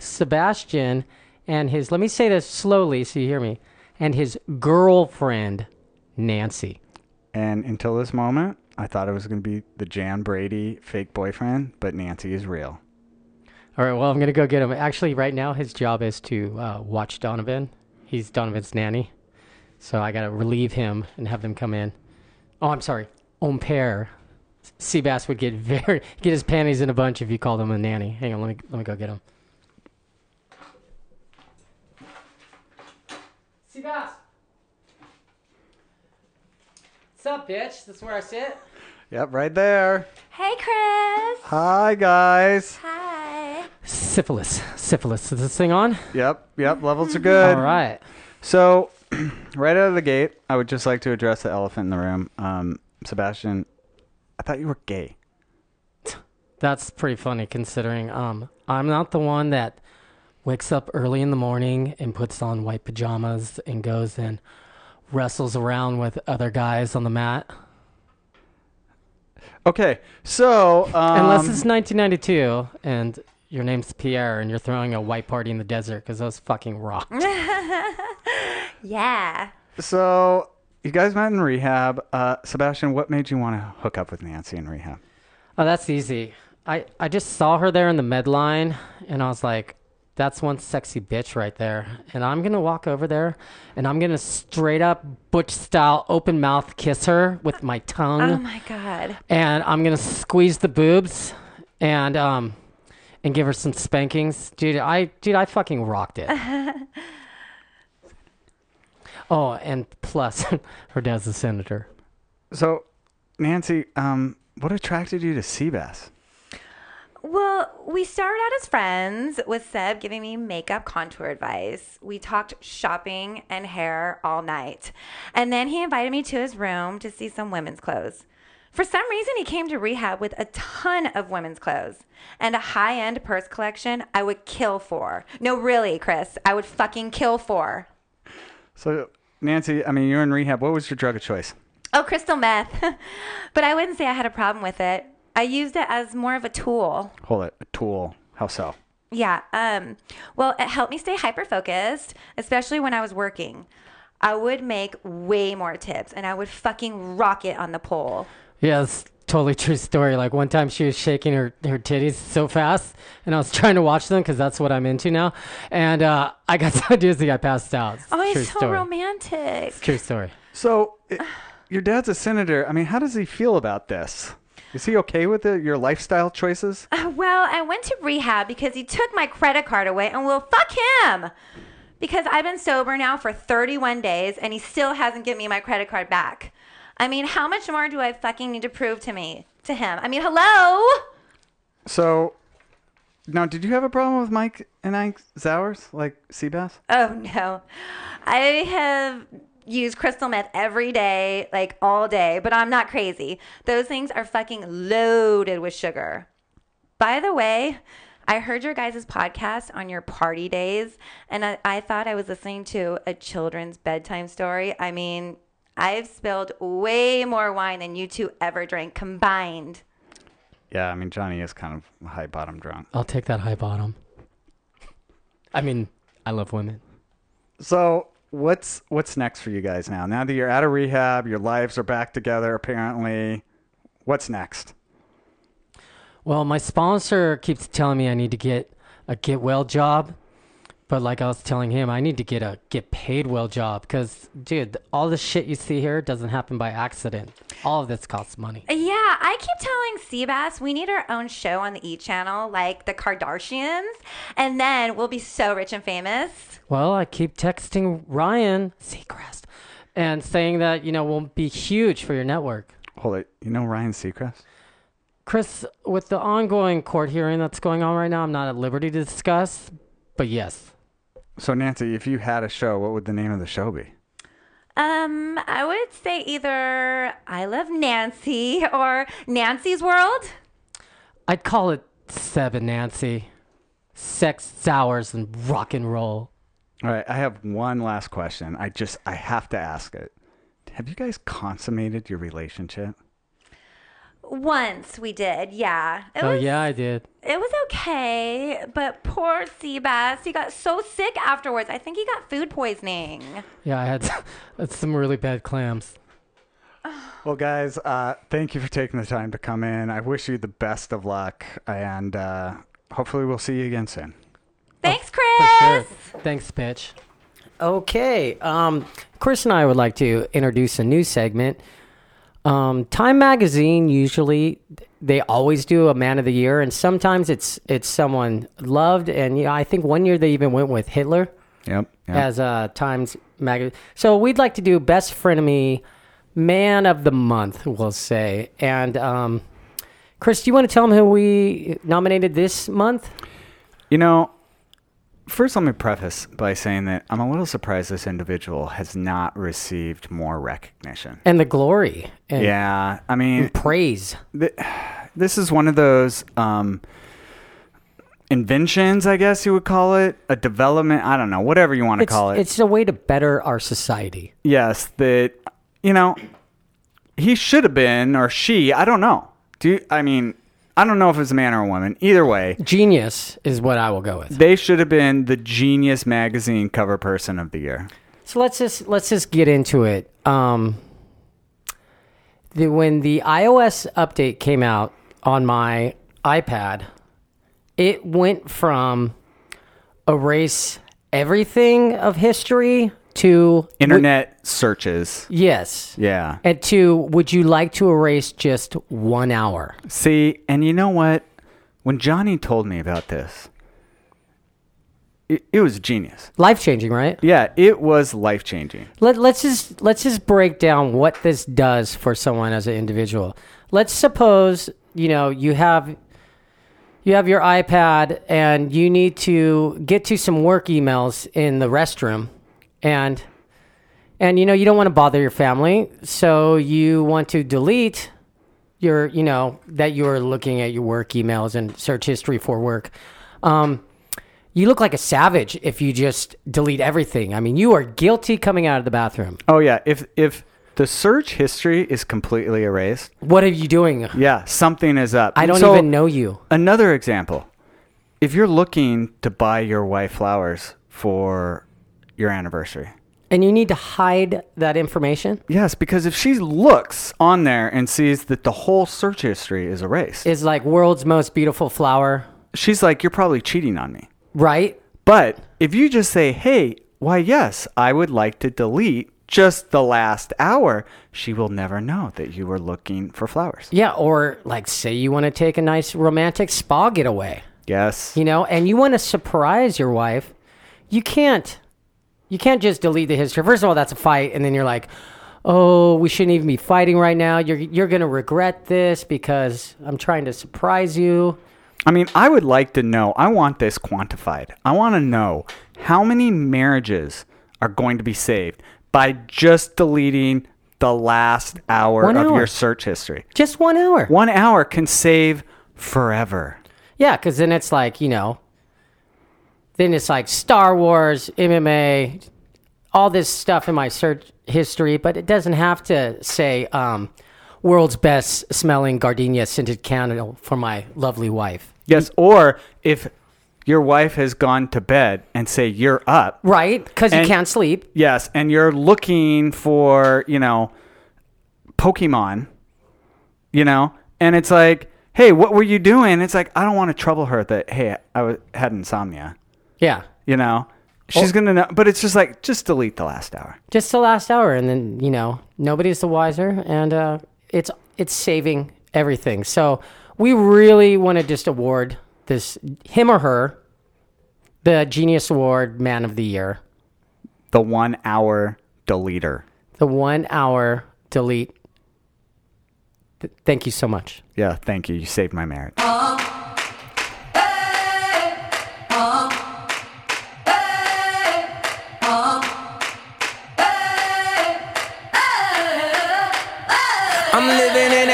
Sebastian and his. Let me say this slowly so you hear me. And his girlfriend, Nancy. And until this moment, I thought it was going to be the Jan Brady fake boyfriend, but Nancy is real. All right. Well, I'm gonna go get him. Actually, right now his job is to uh, watch Donovan. He's Donovan's nanny, so I gotta relieve him and have them come in. Oh, I'm sorry. Au pair. Seabass would get very get his panties in a bunch if you called him a nanny. Hang on, let me let me go get him. Seabass. What's up, bitch? That's where I sit. Yep, right there. Hey, Chris. Hi, guys. Hi. Syphilis. Syphilis. Is this thing on? Yep, yep, levels are good. All right. So, right out of the gate, I would just like to address the elephant in the room. Um, Sebastian, I thought you were gay. That's pretty funny considering um I'm not the one that wakes up early in the morning and puts on white pajamas and goes and wrestles around with other guys on the mat. Okay, so um, Unless it's 1992 and your name's Pierre and you're throwing a white party in the desert because those fucking rock. yeah. so you guys met in rehab. Uh, Sebastian, what made you want to hook up with Nancy in rehab? Oh, that's easy. I, I just saw her there in the med line, and I was like, that's one sexy bitch right there. And I'm going to walk over there, and I'm going to straight up butch style open mouth kiss her with my tongue. Oh my God. And I'm going to squeeze the boobs and um and give her some spankings. Dude, I dude, I fucking rocked it. oh, and plus her dad's a senator. So, Nancy, um, what attracted you to Seabass? well, we started out as friends with Seb giving me makeup contour advice. We talked shopping and hair all night. And then he invited me to his room to see some women's clothes. For some reason, he came to rehab with a ton of women's clothes and a high end purse collection I would kill for. No, really, Chris, I would fucking kill for. So, Nancy, I mean, you're in rehab. What was your drug of choice? Oh, crystal meth. but I wouldn't say I had a problem with it. I used it as more of a tool. Hold it. A tool. How so? Yeah. Um, well, it helped me stay hyper focused, especially when I was working. I would make way more tips and I would fucking rock it on the pole. Yeah, it's totally true story. Like one time she was shaking her, her titties so fast, and I was trying to watch them because that's what I'm into now. And uh, I got so dizzy I passed out. It's Oh, true it's so story. romantic. True story. So, i your dad's a senator. I mean, how does he feel about this? Is he okay with it? Your lifestyle choices? Uh, Well, I went to rehab because he took my credit card away, and well, fuck him. Because I've been sober now for 31 days, and he still hasn't given me my credit card back. I mean, how much more do I fucking need to prove to me, to him? I mean, hello? So, now, did you have a problem with Mike and Ike Zowers, like Seabass? Oh no. I have used crystal meth every day, like all day, but I'm not crazy. Those things are fucking loaded with sugar. By the way, I heard your guys' podcast on your party days, and I, I thought I was listening to a children's bedtime story. I mean, I've spilled way more wine than you two ever drank combined. Yeah, I mean, Johnny is kind of high bottom drunk. I'll take that high bottom. I mean, I love women. So, what's what's next for you guys now? Now that you're out of rehab, your lives are back together apparently. What's next? Well, my sponsor keeps telling me I need to get a get well job, but like I was telling him, I need to get a get paid well job because, dude, all the shit you see here doesn't happen by accident. All of this costs money. Yeah, I keep telling Seabass we need our own show on the E channel, like the Kardashians, and then we'll be so rich and famous. Well, I keep texting Ryan Seacrest and saying that you know we'll be huge for your network. Hold it. You know Ryan Seacrest? Chris, with the ongoing court hearing that's going on right now, I'm not at liberty to discuss, but yes. So, Nancy, if you had a show, what would the name of the show be? Um, I would say either I Love Nancy or Nancy's World. I'd call it Seven Nancy. Sex, sours, and rock and roll. All right, I have one last question. I just I have to ask it. Have you guys consummated your relationship? Once we did, yeah. It oh was, yeah, I did. It was okay, but poor Seabass, he got so sick afterwards. I think he got food poisoning. Yeah, I had, had some really bad clams. Well, guys, uh, thank you for taking the time to come in. I wish you the best of luck, and uh, hopefully we'll see you again soon. Thanks, For sure. Chris. Thanks, bitch. Okay, um, Chris and I would like to introduce a new segment. Um, Time Magazine usually they always do a Man of the Year, and sometimes it's it's someone loved, and yeah, I think one year they even went with Hitler Yep. yep. as uh, Times Magazine. So we'd like to do Best Frenemy Man of the Month, we'll say. And um, Chris, do you want to tell them who we nominated this month? You know, first let me preface by saying that I'm a little surprised this individual has not received more recognition. And the glory. And, yeah, I mean, praise. th- this is one of those um, inventions, I guess you would call it, a development. I don't know, whatever you want to It's, call it. it's a way to better our society. yes, that you know he should have been or she. I don't know. Do you, I mean I don't know if it's a man or a woman. Either way, Genius is what I will go with. they should have been the Genius magazine cover person of the year. So let's just let's just get into it. Um, the, when the iOS update came out on my iPad, it went from erase everything of history to Internet searches. yes, Yeah. and two, would you like to erase just one hour? See, and you know what? When Johnny told me about this, it, it was genius. Life changing, right? Yeah, it was life changing. Let, let's just let's just break down what this does for someone as an individual. Let's suppose you know you have you have your iPad and you need to get to some work emails in the restroom and and you know you don't want to bother your family so you want to delete your you know that you're looking at your work emails and search history for work. Um, you look like a savage if you just delete everything. I mean you are guilty coming out of the bathroom. Oh yeah, if if the search history is completely erased, what are you doing? Yeah, something is up. i don't So, even know you. Another example: if you're looking to buy your wife flowers for your anniversary, and you need to hide that information yes, because if she looks on there and sees that the whole search history is erased, is like world's most beautiful flower she's like, "You're probably cheating on me." right But if you just say, hey, why, yes, I would like to delete just the last hour, she will never know that you were looking for flowers. Yeah, or like say you want to take a nice romantic spa getaway, Yes. you know, and you want to surprise your wife. You can't you can't just delete the history. First of all, that's a fight and then you're like, "Oh, we shouldn't even be fighting right now. You're you're going to regret this because I'm trying to surprise you." I mean, I would like to know, I want this quantified. I want to know how many marriages are going to be saved by just deleting the last hour One of hour. your search history. Just 1 hour. One hour can save forever. Yeah, cuz then it's like, you know, then it's like Star Wars, MMA, all this stuff in my search history, but it doesn't have to say um, world's best smelling gardenia scented candle for my lovely wife. Yes. Or if your wife has gone to bed and say you're up, Right? Because you can't sleep. Yes, and you're looking for, you know, Pokemon, you know, and it's like, hey, what were you doing? It's like, I don't want to trouble her that, hey, I was, had insomnia, Yeah. you know? She's going to know, but it's just like, just delete the last hour. Just the last hour, and then you know nobody's the wiser, and uh, it's it's saving everything. So we really want to just award this him or her the Genius Award Man of the Year, The one hour deleter. the one hour delete. Th- thank you so much. Yeah, thank you. You saved my marriage.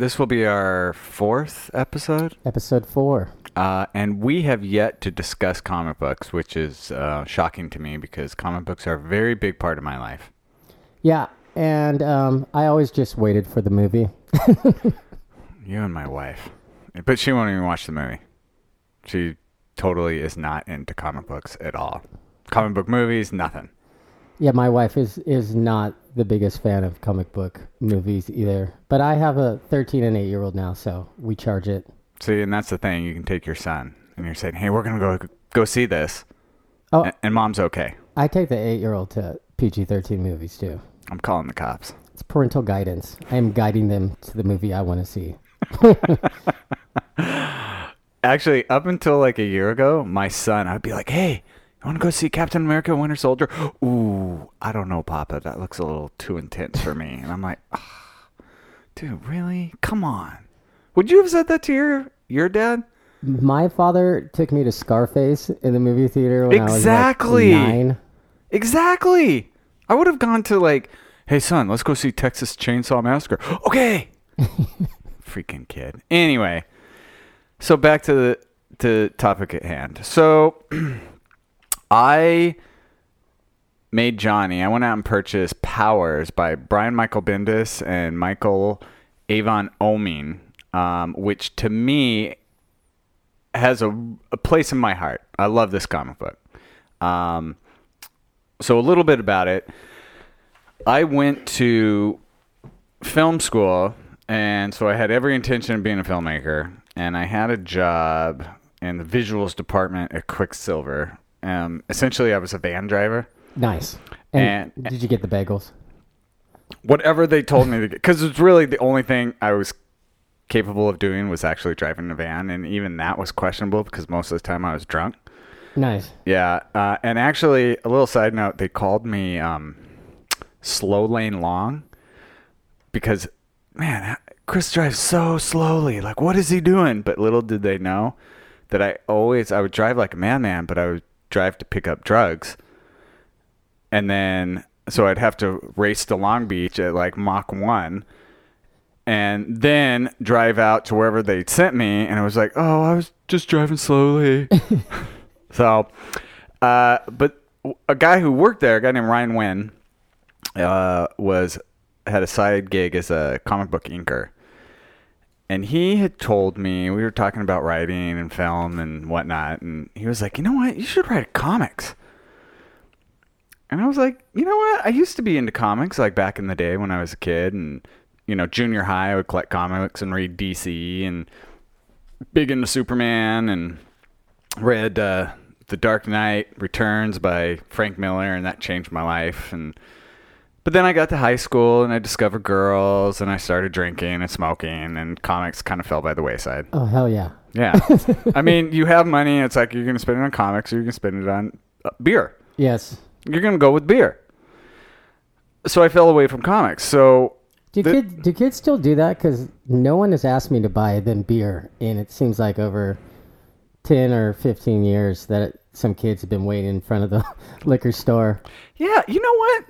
this will be our fourth episode. Episode four. Uh, and we have yet to discuss comic books, which is uh, shocking to me because comic books are a very big part of my life. Yeah, and um, I always just waited for the movie. You and my wife. But she won't even watch the movie. She totally is not into comic books at all. Comic book movies, nothing. Yeah, my wife is is not the biggest fan of comic book movies either. But I have a 13 and 8 year old now, so we charge it. See, and that's the thing. You can take your son and you're saying, hey, we're going to go go see this. Oh. A- And mom's okay. I take the 8 year old to PG 13 movies too. I'm calling the cops. It's parental guidance. I am guiding them to the movie I want to see. Actually, up until like a year ago, my son, I'd be like, "Hey, you want to go see Captain America: Winter Soldier?" Ooh, I don't know, Papa. That looks a little too intense for me. And I'm like, "Ah, "Dude, really? Come on." Would you have said that to your your dad? My father took me to Scarface in the movie theater when Exactly. I was like nine. Exactly. I would have gone to like, "Hey, son, let's go see Texas Chainsaw Massacre." Okay. Freaking kid. Anyway, so back to the to topic at hand. So I made Johnny. I went out and purchased Powers by Brian Michael Bendis and Michael Avon Oeming, um, which to me has a, a place in my heart. I love this comic book. Um, so a little bit about it. I went to film school, and so I had every intention of being a filmmaker. And I had a job in the visuals department at Quiksilver. Um, essentially, I was a van driver. Nice. And, did you get the bagels? Whatever they told me to get, because it's really the only thing I was capable of doing was actually driving a van, and even that was questionable because most of the time I was drunk. Nice. Yeah, uh, and actually, a little side note: they called me um, slow lane long because, man, Chris drives so slowly. Like, what is he doing? But little did they know that I always I would drive like a madman, but I would drive to pick up drugs, and then so I'd have to race to Long Beach at like Mach one. And then drive out to wherever they sent me, and I was like, "Oh, I was just driving slowly." So, uh, but a guy who worked there, a guy named Ryan Wynn, uh, was had a side gig as a comic book inker, and he had told me we were talking about writing and film and whatnot, and he was like, "You know what? You should write comics." And I was like, "You know what? I used to be into comics like back in the day when I was a kid, and you know, junior high, I would collect comics and read DC and big into Superman and." read uh, The Dark Knight Returns by Frank Miller, and that changed my life. And but then I got to high school and I discovered girls, and I started drinking and smoking, and comics kind of fell by the wayside. Oh hell yeah! Yeah, I mean, you have money. It's like you're gonna spend it on comics, or you're gonna spend it on uh, beer. Yes. You're gonna go with beer. So I fell away from comics. So Do The- kids do kids still do that? Because no one has asked me to buy them beer, and it seems like over ten or fifteen years that some kids have been waiting in front of the liquor store. yeah, you know what,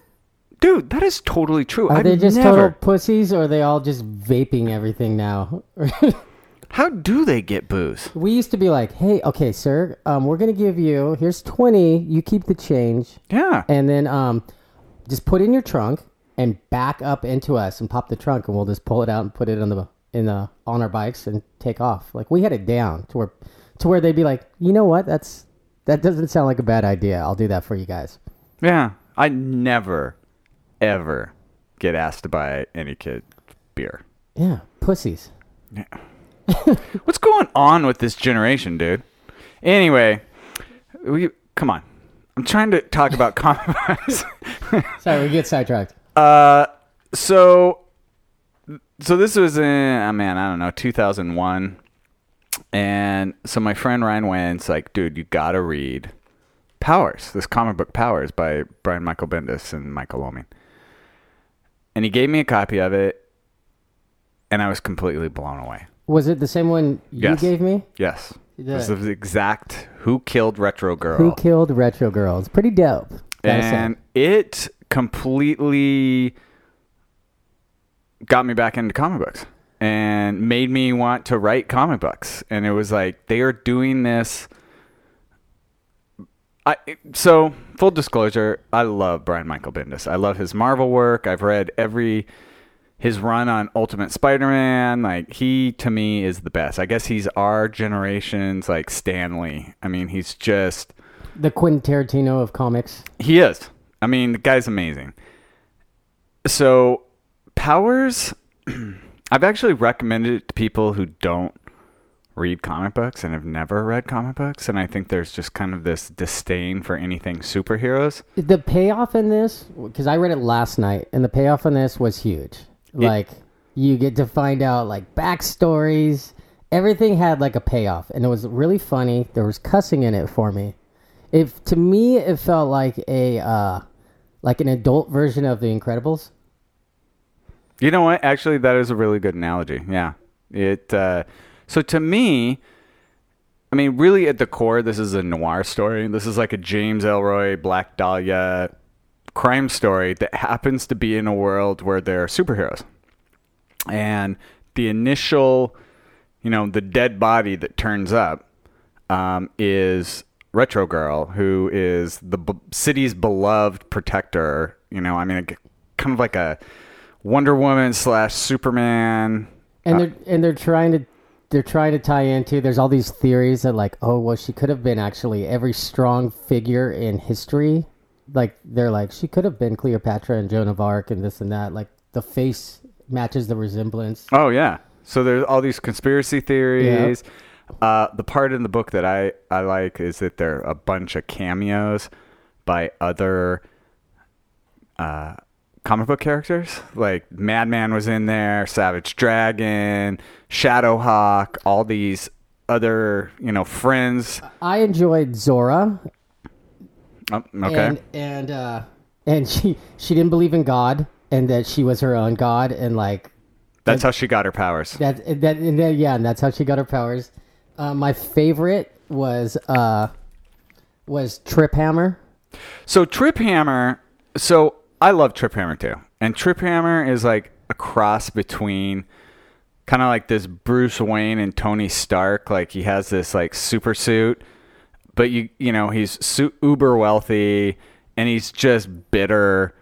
dude, that is totally true. Are I've they just never, total pussies, or are they all just vaping everything now? How do they get booze? we used to be like, "Hey, okay, sir, um, we're gonna give you here's twenty. You keep the change, Yeah. and then um, just put in your trunk and back up into us and pop the trunk, and we'll just pull it out and put it on the in the on our bikes and take off. Like we had it down to where to where they'd be like, you know what? That's that doesn't sound like a bad idea. I'll do that for you guys. Yeah, I never, ever get asked to buy any kid beer. Yeah, pussies. What's going on with this generation, dude? Anyway, we come on. I'm trying to talk about comic books. Sorry, we get sidetracked. Uh, so, so this was in, oh man, I don't know, 2001. And so my friend Ryan Wynn's like, dude, you gotta read Powers, this comic book Powers by Brian Michael Bendis and Michael Oeming. And he gave me a copy of it, and I was completely blown away. Was it the same one you Yes. gave me? Yes. This is the exact Who Killed Retro Girl. Who killed Retro Girl? It's pretty dope. gotta say. and it completely got me back into comic books and made me want to write comic books and it was like they are doing this I so full disclosure I love Brian Michael Bendis I love his Marvel work I've read every his run on Ultimate Spider-Man like he to me is the best I guess he's our generation's like Stan Lee I mean he's just the Quentin Tarantino of comics. he is. I mean, the guy's amazing. So, Powers, I've actually recommended it to people who don't read comic books and have never read comic books. And I think there's just kind of this disdain for anything superheroes. The payoff in this, because I read it last night, and the payoff in this was huge. Like you get to find out like backstories. Everything had like a payoff, and it was really funny. There was cussing in it for me. If to me, it felt like a uh, like an adult version of The Incredibles. You know what? Actually, that is a really good analogy. Yeah. It. Uh, so to me, I mean, really at the core, this is a noir story. This is like a James Ellroy, Black Dahlia crime story that happens to be in a world where there are superheroes. And the initial, you know, the dead body that turns up um, is Retro Girl, who is the b- city's beloved protector. You know, I mean, a- kind of like a Wonder Woman slash Superman. and Uh, they're and they're trying to they're trying to tie into there's all these theories that like oh well she could have been actually every strong figure in history like they're like she could have been cleopatra and joan of arc and this and that like the face matches the resemblance Oh yeah. So there's all these conspiracy theories. Uh, the part in the book that I, I like is that there are a bunch of cameos by other uh, comic book characters. Like Madman was in there, Savage Dragon, Shadowhawk, all these other you know friends. I enjoyed Zora. Oh, okay. And and uh, and she she didn't believe in God and that she was her own god and like That's how she got her powers. that that and then, yeah and that's how she got her powers. Uh, my favorite was uh was Trip Hammer. So Trip Hammer, so I love Trip Hammer too. And Trip Hammer is like a cross between kind of like this Bruce Wayne and Tony Stark. Like he has this like super suit, but you you know he's su- uber wealthy and he's just bitter.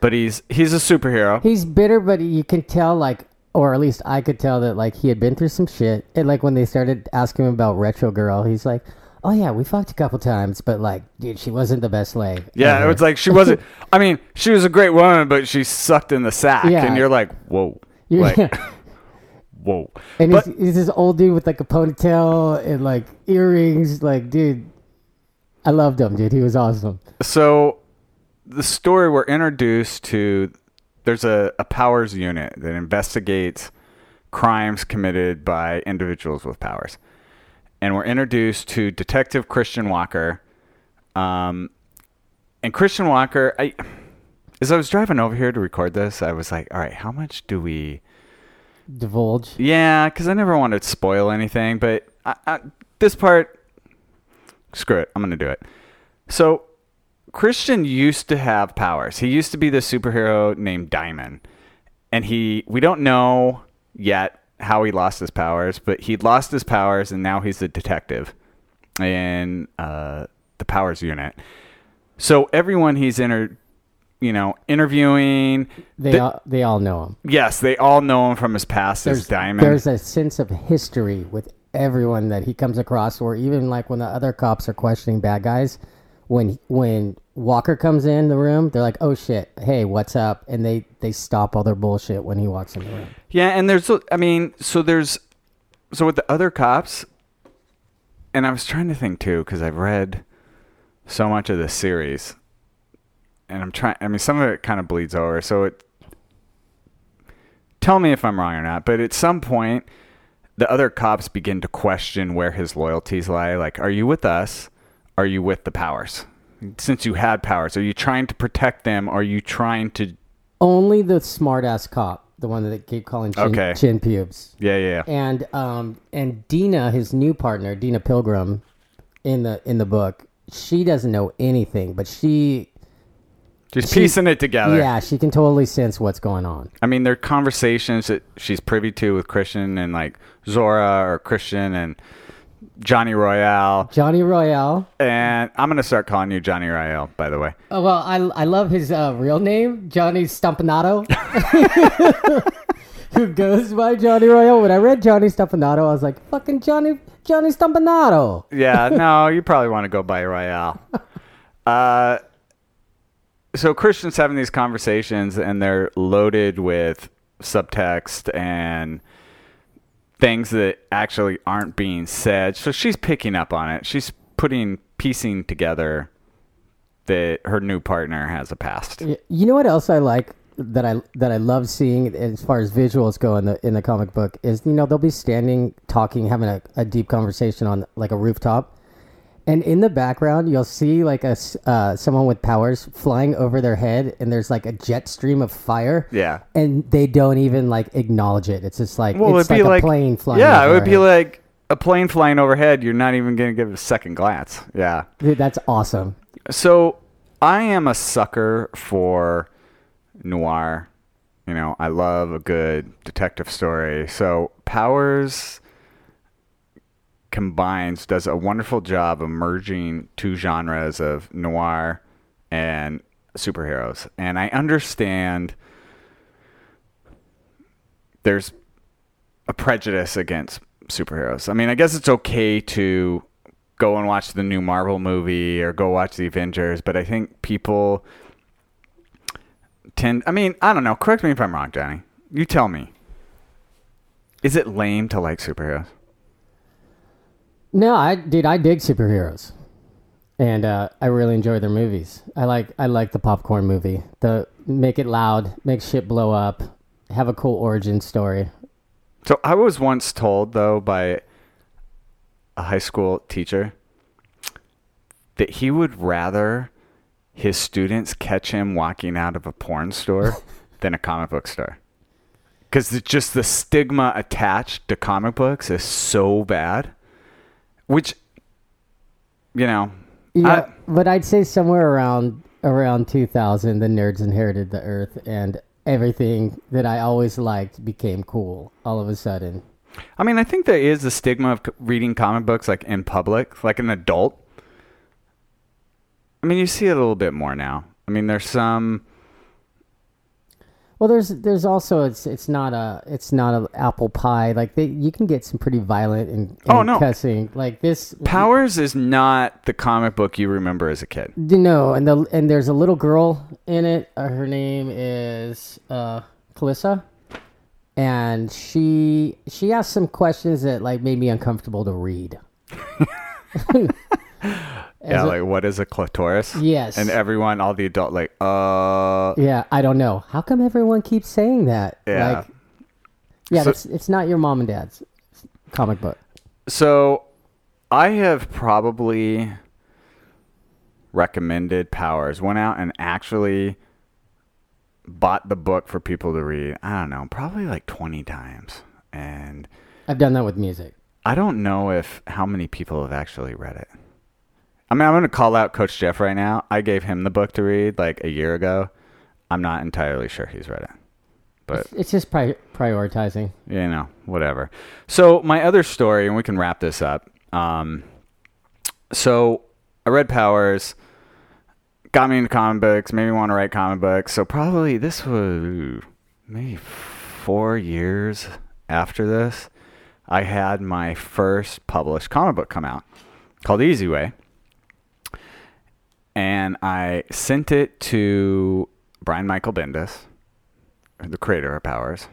But he's he's a superhero. He's bitter, but you can tell like, or at least I could tell that like he had been through some shit. And like when they started asking him about Retro Girl, he's like, "Oh yeah, we fucked a couple times, but like, dude, she wasn't the best lay." Yeah, ever." it was like she wasn't. I mean, she was a great woman, but she sucked in the sack, Yeah. and you're like, whoa, Yeah. like, whoa. And But- he's, he's this old dude with like a ponytail and like earrings. Like, dude, I loved him, dude. He was awesome. So, the story we're introduced to there's a, a powers unit that investigates crimes committed by individuals with powers. And we're introduced to Detective Christian Walker. Um, and Christian Walker, I, as I was driving over here to record this, I was like, all right, how much do we. Divulge. Yeah, because I never wanted to spoil anything, but I, I, this part, screw it, I'm going to do it. So, Christian used to have powers. He used to be the superhero named Diamond, and he we don't know yet how he lost his powers, but he lost his powers, and now he's a detective in uh, the powers unit. So everyone he's inter, you know, interviewing. They the- all, they all know him. Yes, they all know him from his past as Diamond. There's a sense of history with everyone that he comes across, or even like when the other cops are questioning bad guys, when when Walker comes in the room, they're like, "Oh shit, hey, what's up?" And they they stop all their bullshit when he walks in the room. Yeah, and there's, I mean, so there's, so with the other cops, and I was trying to think too, because I've read so much of the series, and I'm trying, I mean, some of it kind of bleeds over. So it, tell me if I'm wrong or not, but at some point, the other cops begin to question where his loyalties lie. Like, are you with us? Are you with the powers? Since you had powers, are you trying to protect them? Are you trying to Only the smart ass cop, the one that they keep calling chin, Okay. chin pubes. Yeah, yeah. And um and Deena, his new partner, Deena Pilgrim, in the in the book, she doesn't know anything, but she Just she- piecing it together. Yeah, she can totally sense what's going on. I mean, there are conversations that she's privy to with Christian and like Zora or Christian and Johnny Royale. Johnny Royale. And I'm gonna start calling you Johnny Royale, by the way. Oh well, I I love his uh, real name, Johnny Stompanato, who goes by Johnny Royale. When I read Johnny Stompanato, I was like, "Fucking Johnny Johnny Stompanato." Yeah, no, you probably want to go by Royale. Uh, so Christian's having these conversations, and they're loaded with subtext and things that actually aren't being said. So she's picking up on it. She's putting piecing together that her new partner has a past. You know what else I like that I that I love seeing as far as visuals go in the in the comic book is you know they'll be standing talking having a, a deep conversation on like a rooftop and in the background you'll see like a uh, someone with powers flying over their head and there's like a jet stream of fire Yeah. and they don't even like acknowledge it it's just like Well, it's it'd like be a like plane flying Yeah, it would be head. like a plane flying overhead. You're not even going to give it a second glance. Yeah. Dude, that's awesome So I am a sucker for noir. You know, I love a good detective story. So Powers combines does a wonderful job of merging two genres of noir and superheroes. And I understand there's a prejudice against superheroes. I mean, I guess it's okay to go and watch the new Marvel movie or go watch the Avengers, but I think people tend I mean, I don't know, correct me if I'm wrong, Johnny. You tell me. Is it lame to like superheroes? No, I dude, I dig superheroes, and uh, I really enjoy their movies. I like I like the popcorn movie. The make it loud, make shit blow up, have a cool origin story. So I was once told though by a high school teacher that he would rather his students catch him walking out of a porn store than a comic book store. Because just the stigma attached to comic books is so bad. Which, you know, Yeah, but I'd say somewhere around around 2000, the nerds inherited the earth, and everything that I always liked became cool all of a sudden. I mean, I think there is a stigma of reading comic books like in public, like an adult. I mean, you see it a little bit more now. I mean, there's some. Well, there's there's also it's it's not a it's not a apple pie like they, you can get some pretty violent and, and Oh, no. cussing like this Powers is not the comic book you remember as a kid. No, and the and there's a little girl in it. Uh, her name is uh, Calista, and she she asked some questions that like made me uncomfortable to read. yeah, a- like what is a clitoris? Yes. And everyone, all the adult, like, uh, Yeah, I don't know. How come everyone keeps saying that? Yeah. Like, yeah, So- it's it's not your mom and dad's comic book. So, I have probably recommended Powers. Went out and actually bought the book for people to read. I don't know, probably like twenty times, and I've done that with music. I don't know if how many people have actually read it. I mean, I'm going to call out Coach Jeff right now. I gave him the book to read like a year ago. I'm not entirely sure he's read it, but It's, it's just pri- prioritizing. you know, whatever. So my other story, and we can wrap this up. Um, so I read Powers, got me into comic books, made me want to write comic books. So probably this was maybe four years after this, I had my first published comic book come out called Easy Way. And I sent it to Brian Michael Bendis, the creator of Powers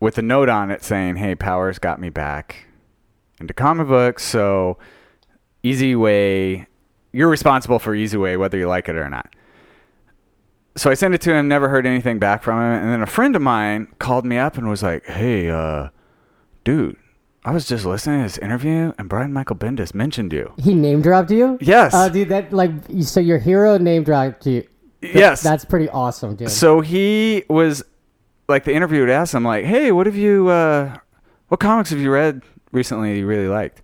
with a note on it saying, "Hey, Powers got me back into comic books, so Easy Way, you're responsible for Easy Way whether you like it or not." So I sent it to him, never heard anything back from him, and then a friend of mine called me up and was like, "Hey, uh, dude, I was just listening to this interview, and Brian Michael Bendis mentioned you." He name dropped you? Yes. Uh, dude, that like so your hero name dropped you. Th- Yes. That's pretty awesome, dude. So he was like the interview would ask him like, "Hey, what have you? Uh, what comics have you read recently that you really liked?"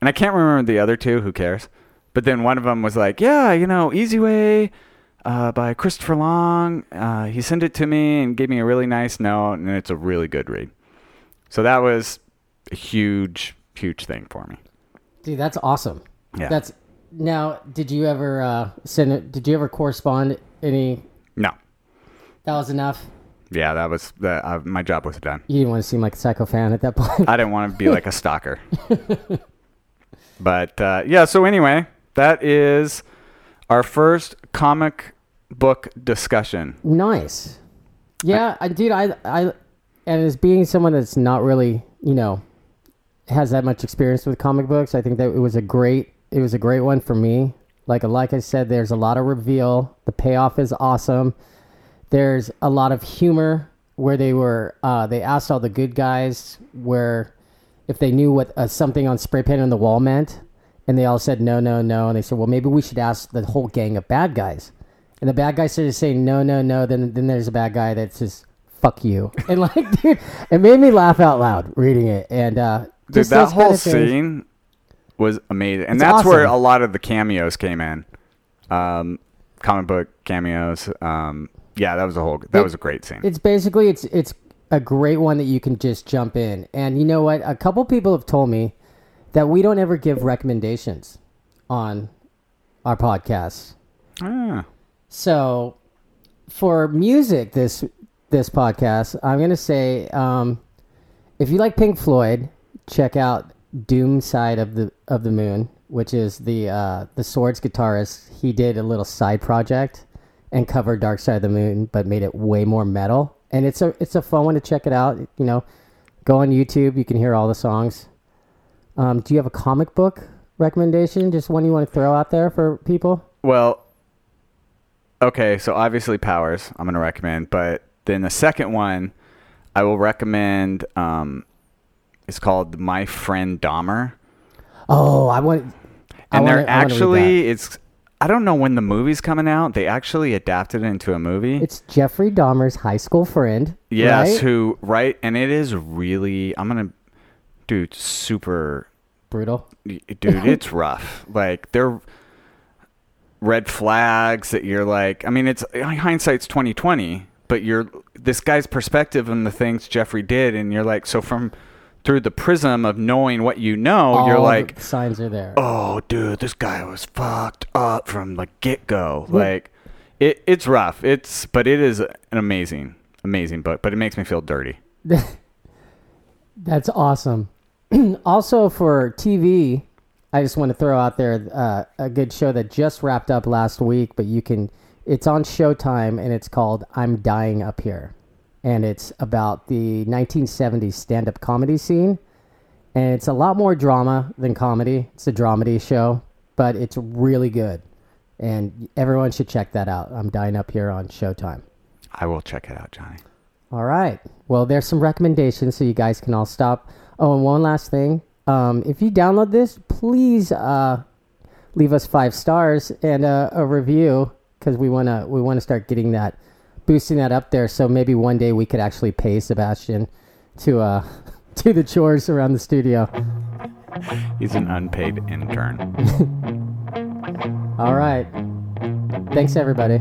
And I can't remember the other two. Who cares? But then one of them was like, "Yeah, you know, Easy Way." Uh, by Christopher Long. Uh, he sent it to me and gave me a really nice note, and it's a really good read. So that was a huge, huge thing for me. Dude, that's awesome. Yeah. That's now. Did you ever uh, send it? Did you ever correspond any? No. That was enough. Yeah, that was the uh, my job was done. You didn't want to seem like a psycho fan at that point. I didn't want to be like a stalker. but uh, yeah, so anyway, that is our first comic book discussion. nice. Yeah, I, dude. I, I, and as being someone that's not really, you know, has that much experience with comic books, I think that it was a great, it was a great one for me. Like, like I said, there's a lot of reveal. The payoff is awesome. There's a lot of humor where they were, uh, they asked all the good guys where if they knew what uh, something on spray paint on the wall meant, and they all said no, no, no, and they said, well, maybe we should ask the whole gang of bad guys. And the bad guy started saying no, no, no. Then then there's a bad guy that says fuck you, and like, dude, it made me laugh out loud reading it. And uh, Dude, that whole scene was amazing, and It's that's where a lot of the cameos came in. Um, comic book cameos. Um, yeah, that was a whole. That It- was a great scene. It's basically it's it's a great one that you can just jump in. And you know what? A couple people have told me that we don't ever give recommendations on our podcasts. Ah. So for music this this podcast, I'm gonna say um, if you like Pink Floyd, check out Doom Side of the of the Moon, which is the uh, the Swords guitarist. He did a little side project and covered Dark Side of the Moon, but made it way more metal. And it's a it's a fun one to check it out. You know, go on YouTube, you can hear all the songs. Um, do you have a comic book recommendation? Just one you want to throw out there for people? Well, okay, so obviously Powers, I'm going to recommend, but then the second one I will recommend um it's called My Friend Dahmer. Oh, I want. I And wanna- they're actually it's I don't know when the movie's coming out. They actually adapted it into a movie. It's Jeffrey Dahmer's high school friend. yes, right? who right and it is really I'm going to dude super brutal. dude it's rough like they're red flags that you're like i mean it's hindsight's 2020 but you're this guy's perspective and the things jeffrey did and you're like so from through the prism of knowing what you know All you're the like signs are there. oh dude this guy was fucked up from the get-go like it, it's rough it's but it is an amazing amazing book but it makes me feel dirty That's awesome. also for TV, I just want to throw out there uh, a good show that just wrapped up last week, but you can. It's on Showtime and it's called "I'm Dying Up Here," and it's about the 1970s stand-up comedy scene, and it's a lot more drama than comedy. It's a dramedy show, but it's really good, and everyone should check that out. "I'm Dying Up Here" on Showtime. i will check it out johnny All right. Well, there's some recommendations so you guys can all stop. Oh, and one last thing. Um, if you download this, please uh, leave us five stars and uh, a review because we wanna we wanna start getting that, boosting that up there. So maybe one day we could actually pay Sebastian to uh, do the chores around the studio. he's an unpaid intern All right. Thanks, everybody.